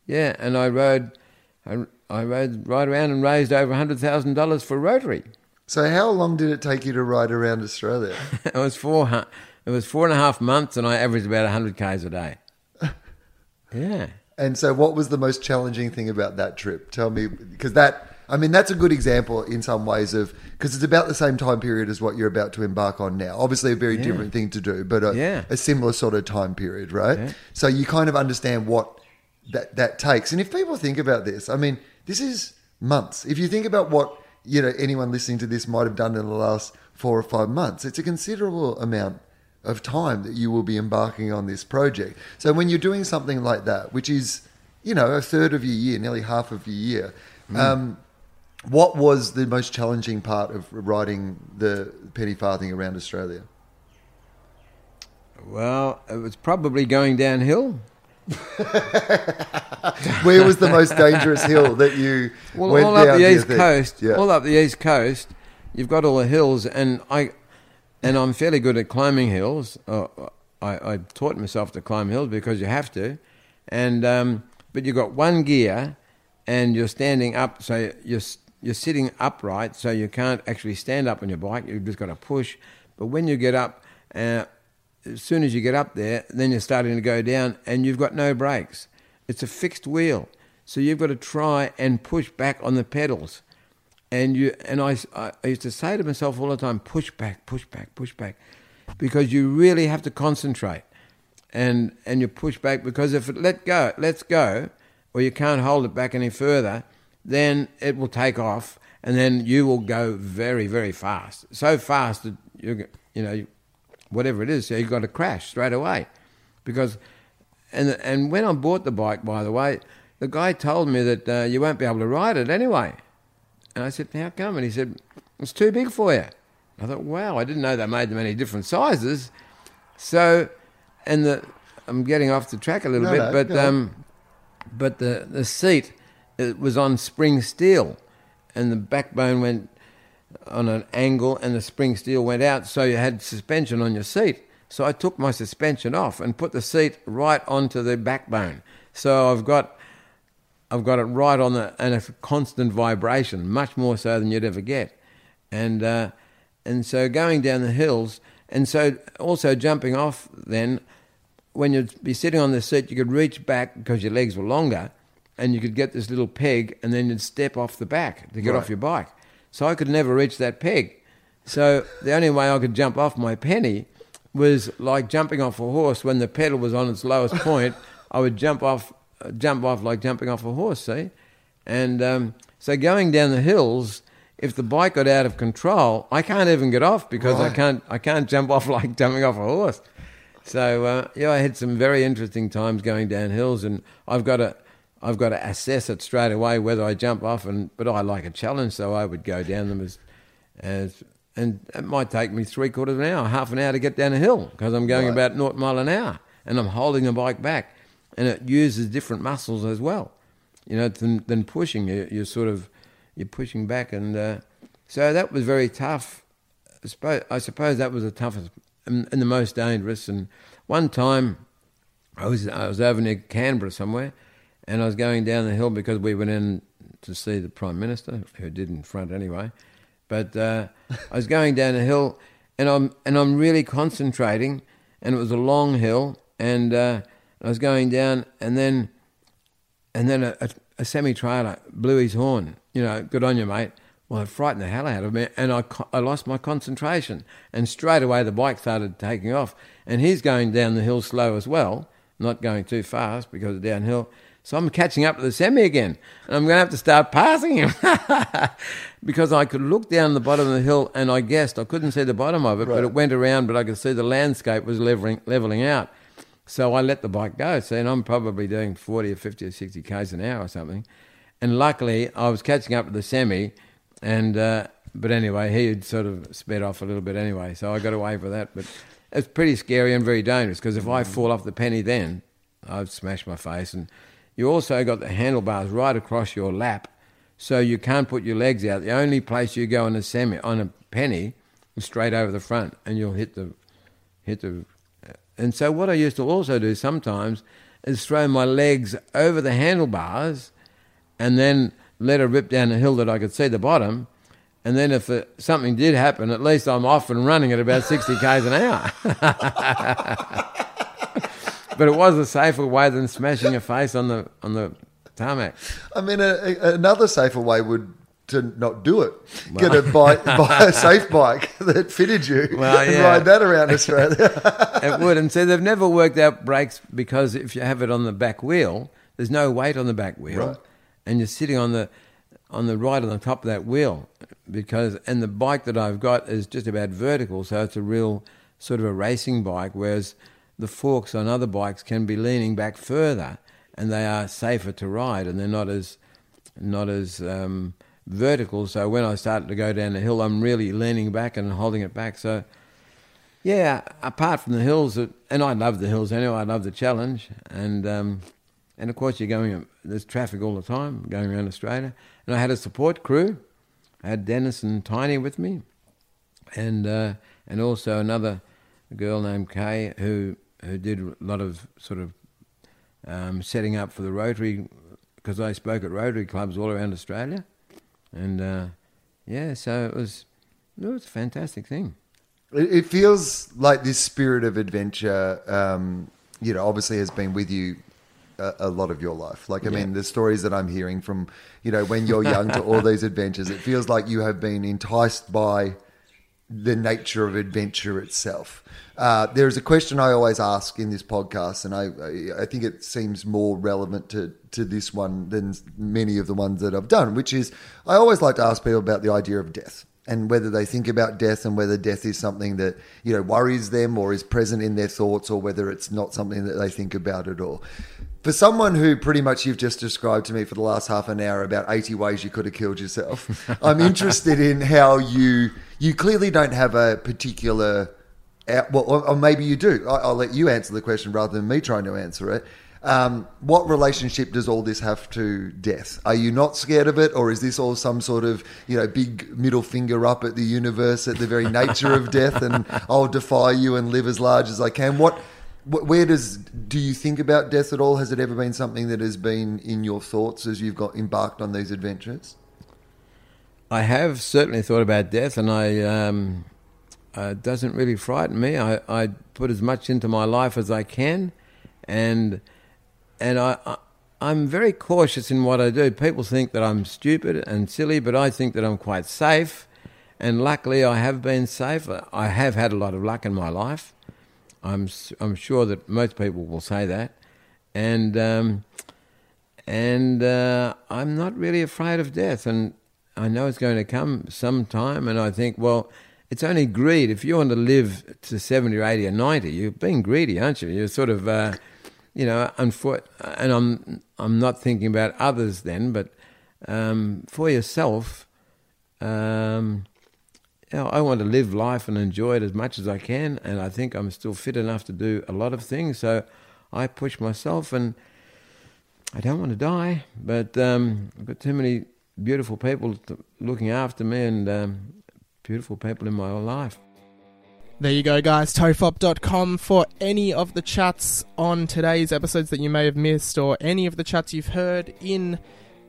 yeah, and I rode, I, I rode right around and raised over hundred thousand dollars for Rotary. So how long did it take you to ride around Australia? it was four, it was four and a half months, and I averaged about hundred k's a day. yeah. And so, what was the most challenging thing about that trip? Tell me, because that, I mean, that's a good example in some ways of, because it's about the same time period as what you're about to embark on now. Obviously, a very different thing to do, but a, Yeah. a similar sort of time period, right? Yeah. So, you kind of understand what that, that takes. And if people think about this, I mean, this is months. If you think about what, you know, anyone listening to this might have done in the last four or five months, it's a considerable amount of time that you will be embarking on this project. So when you're doing something like that, which is, you know, a third of your year, nearly half of your year, um, what was the most challenging part of riding the penny farthing around Australia? Well, it was probably going downhill. Where was the most dangerous hill that you Well, went all down? up the east coast, Yeah. all up the east coast, you've got all the hills, and I, and I'm fairly good at climbing hills. Uh, I, I taught myself to climb hills because you have to, and um, but you've got one gear, and you're standing up, so you're you're sitting upright, so you can't actually stand up on your bike. You've just got to push. But when you get up, uh, as soon as you get up there, then you're starting to go down, and you've got no brakes. It's a fixed wheel, so you've got to try and push back on the pedals. And you and I, I used to say to myself all the time, push back, push back, push back, because you really have to concentrate, and and you push back because if it let go, lets go, or you can't hold it back any further, then it will take off, and then you will go very very fast, so fast that you you know whatever it is, so you've got to crash straight away, because and and when I bought the bike, by the way, the guy told me that uh, you won't be able to ride it anyway. And I said, How come? And he said, It's too big for you. I thought, Wow, I didn't know they made them any different sizes. So, and the, I'm getting off the track a little No, bit, no, but um, but the the seat it was on spring steel, and the backbone went on an angle, and the spring steel went out, so you had suspension on your seat. So I took my suspension off and put the seat right onto the backbone. So I've got I've got it right on the and a constant vibration, much more so than you'd ever get. And uh, and so going down the hills, and so also jumping off. Then, when you'd be sitting on the seat, you could reach back because your legs were longer, and you could get this little peg, and then you'd step off the back to get Right. off your bike. So I could never reach that peg. So the only way I could jump off my penny was like jumping off a horse when the pedal was on its lowest point. I would jump off, jump off like jumping off a horse. See, and um, so going down the hills, if the bike got out of control, I can't even get off because I can't, I can't jump off like jumping off a horse. So uh, yeah, I had some very interesting times going down hills, and I've got to, I've got to assess it straight away whether I jump off, and but I like a challenge, so I would go down them as, as and it might take me three quarters of an hour, half an hour to get down a hill because I'm going Right. about naught mile an hour, and I'm holding the bike back, and it uses different muscles as well, you know, than, than pushing. You, you're sort of you're pushing back, and uh, so that was very tough. I suppose, I suppose that was the toughest and, and the most dangerous. And one time, I was I was over near Canberra somewhere, and I was going down the hill because we went in to see the Prime Minister, who did in front anyway. But uh, I was going down a hill, and I'm and I'm really concentrating, and it was a long hill, and uh, I was going down, and then and then a, a, a semi trailer blew his horn. You know, good on you, mate. Well, it frightened the hell out of me, and I, I lost my concentration. And straight away, the bike started taking off. And he's going down the hill slow as well, not going too fast because it's downhill. So I'm catching up to the semi again, and I'm going to have to start passing him because I could look down the bottom of the hill, and I guessed I couldn't see the bottom of it, but it went around, but I could see the landscape was leveling, leveling out. So I let the bike go. So and I'm probably doing 40 or 50 or 60 k's an hour or something. And luckily, I was catching up to the semi, and uh, but anyway, he had sort of sped off a little bit anyway, so I got away with that. But it's pretty scary and very dangerous because if I fall off the penny, then I've smashed my face. And you also got the handlebars right across your lap, so you can't put your legs out. The only place you go on a semi on a penny is straight over the front, and you'll hit the hit the. And so what I used to also do sometimes is throw my legs over the handlebars, and then let her rip down the hill that I could see the bottom. And then if uh, something did happen, at least I'm off and running at about 60 k's an hour. but it was a safer way than smashing your face on the on the tarmac. I mean, a, a, another safer way would to not do it. Get a bike, buy a safe bike that fitted you, Well, and yeah. ride that around Australia. it would. And so they've never worked out brakes because if you have it on the back wheel, there's no weight on the back wheel, Right. and you're sitting on the on the right on the top of that wheel because and the bike that I've got is just about vertical, so it's a real sort of a racing bike, whereas the forks on other bikes can be leaning back further, and they are safer to ride, and they're not as not as um, vertical. So when I started to go down the hill, I'm really leaning back and holding it back. So yeah, apart from the hills, and I love the hills anyway. I love the challenge, and um, and of course you're going. There's traffic all the time going around Australia, and I had a support crew. I had Dennis and Tiny with me, and uh, and also another girl named Kay who who did a lot of sort of um, setting up for the Rotary because I spoke at Rotary clubs all around Australia, and uh, yeah, so it was it was a fantastic thing. It, it feels like this spirit of adventure, um, you know, obviously has been with you a, a lot of your life. Like, I Yeah. mean, the stories that I'm hearing from, you know, when you're young to all these adventures, it feels like you have been enticed by the nature of adventure itself. Uh, there is a question I always ask in this podcast, and I, I, I think it seems more relevant to, to this one than many of the ones that I've done, which is I always like to ask people about the idea of death and whether they think about death and whether death is something that you know worries them or is present in their thoughts or whether it's not something that they think about at all. For someone who pretty much you've just described to me for the last half an hour about 80 ways you could have killed yourself, I'm interested in how you you clearly don't have a particular out, well, or, or maybe you do. I, I'll let you answer the question rather than me trying to answer it. Um, what relationship does all this have to death? Are you not scared of it, or is this all some sort of you know big middle finger up at the universe at the very nature of death, and I'll defy you and live as large as I can? What, wh- where does do you think about death at all? Has it ever been something that has been in your thoughts as you've got embarked on these adventures? I have certainly thought about death, and I um, uh, doesn't really frighten me. I, I put as much into my life as I can, and and I, I I'm very cautious in what I do. People think that I'm stupid and silly, but I think that I'm quite safe, and luckily I have been safe. I have had a lot of luck in my life. I'm I'm sure that most people will say that, and um, and uh, I'm not really afraid of death. And I know it's going to come sometime. And I think, well, it's only greed. If you want to live to seventy or eighty or ninety, you're being greedy, aren't you? You're sort of, uh, you know, unfor- and I'm I'm not thinking about others then, but um, for yourself. Um, you know, I want to live life and enjoy it as much as I can, and I think I'm still fit enough to do a lot of things. So I push myself, and I don't want to die, but um, I've got too many beautiful people looking after me, and um, beautiful people in my life. There you go, guys. Tofop.com for any of the chats on today's episodes that you may have missed or any of the chats you've heard in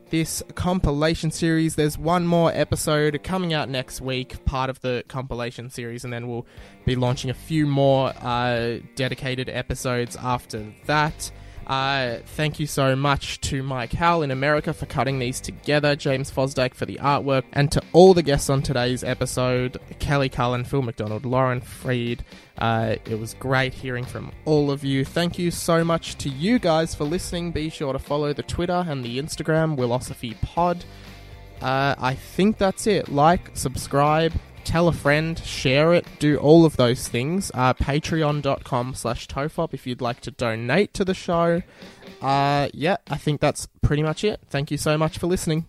this compilation series. There's one more episode coming out next week, part of the compilation series, and then we'll be launching a few more uh, dedicated episodes after that. Uh, thank you so much to Mike Howell in America for cutting these together, James Fosdyke for the artwork, and to all the guests on today's episode Kelly Cullen, Phil McDonald, Lauren Fried. Uh, it was great hearing from all of you. Thank you so much to you guys for listening. Be sure to follow the Twitter and the Instagram, Wilosophy Pod. Uh, I think that's it. Like, subscribe, tell a friend, share it, do all of those things. Uh, Patreon.com slash Tofop if you'd like to donate to the show. Uh, yeah, I think that's pretty much it. Thank you so much for listening.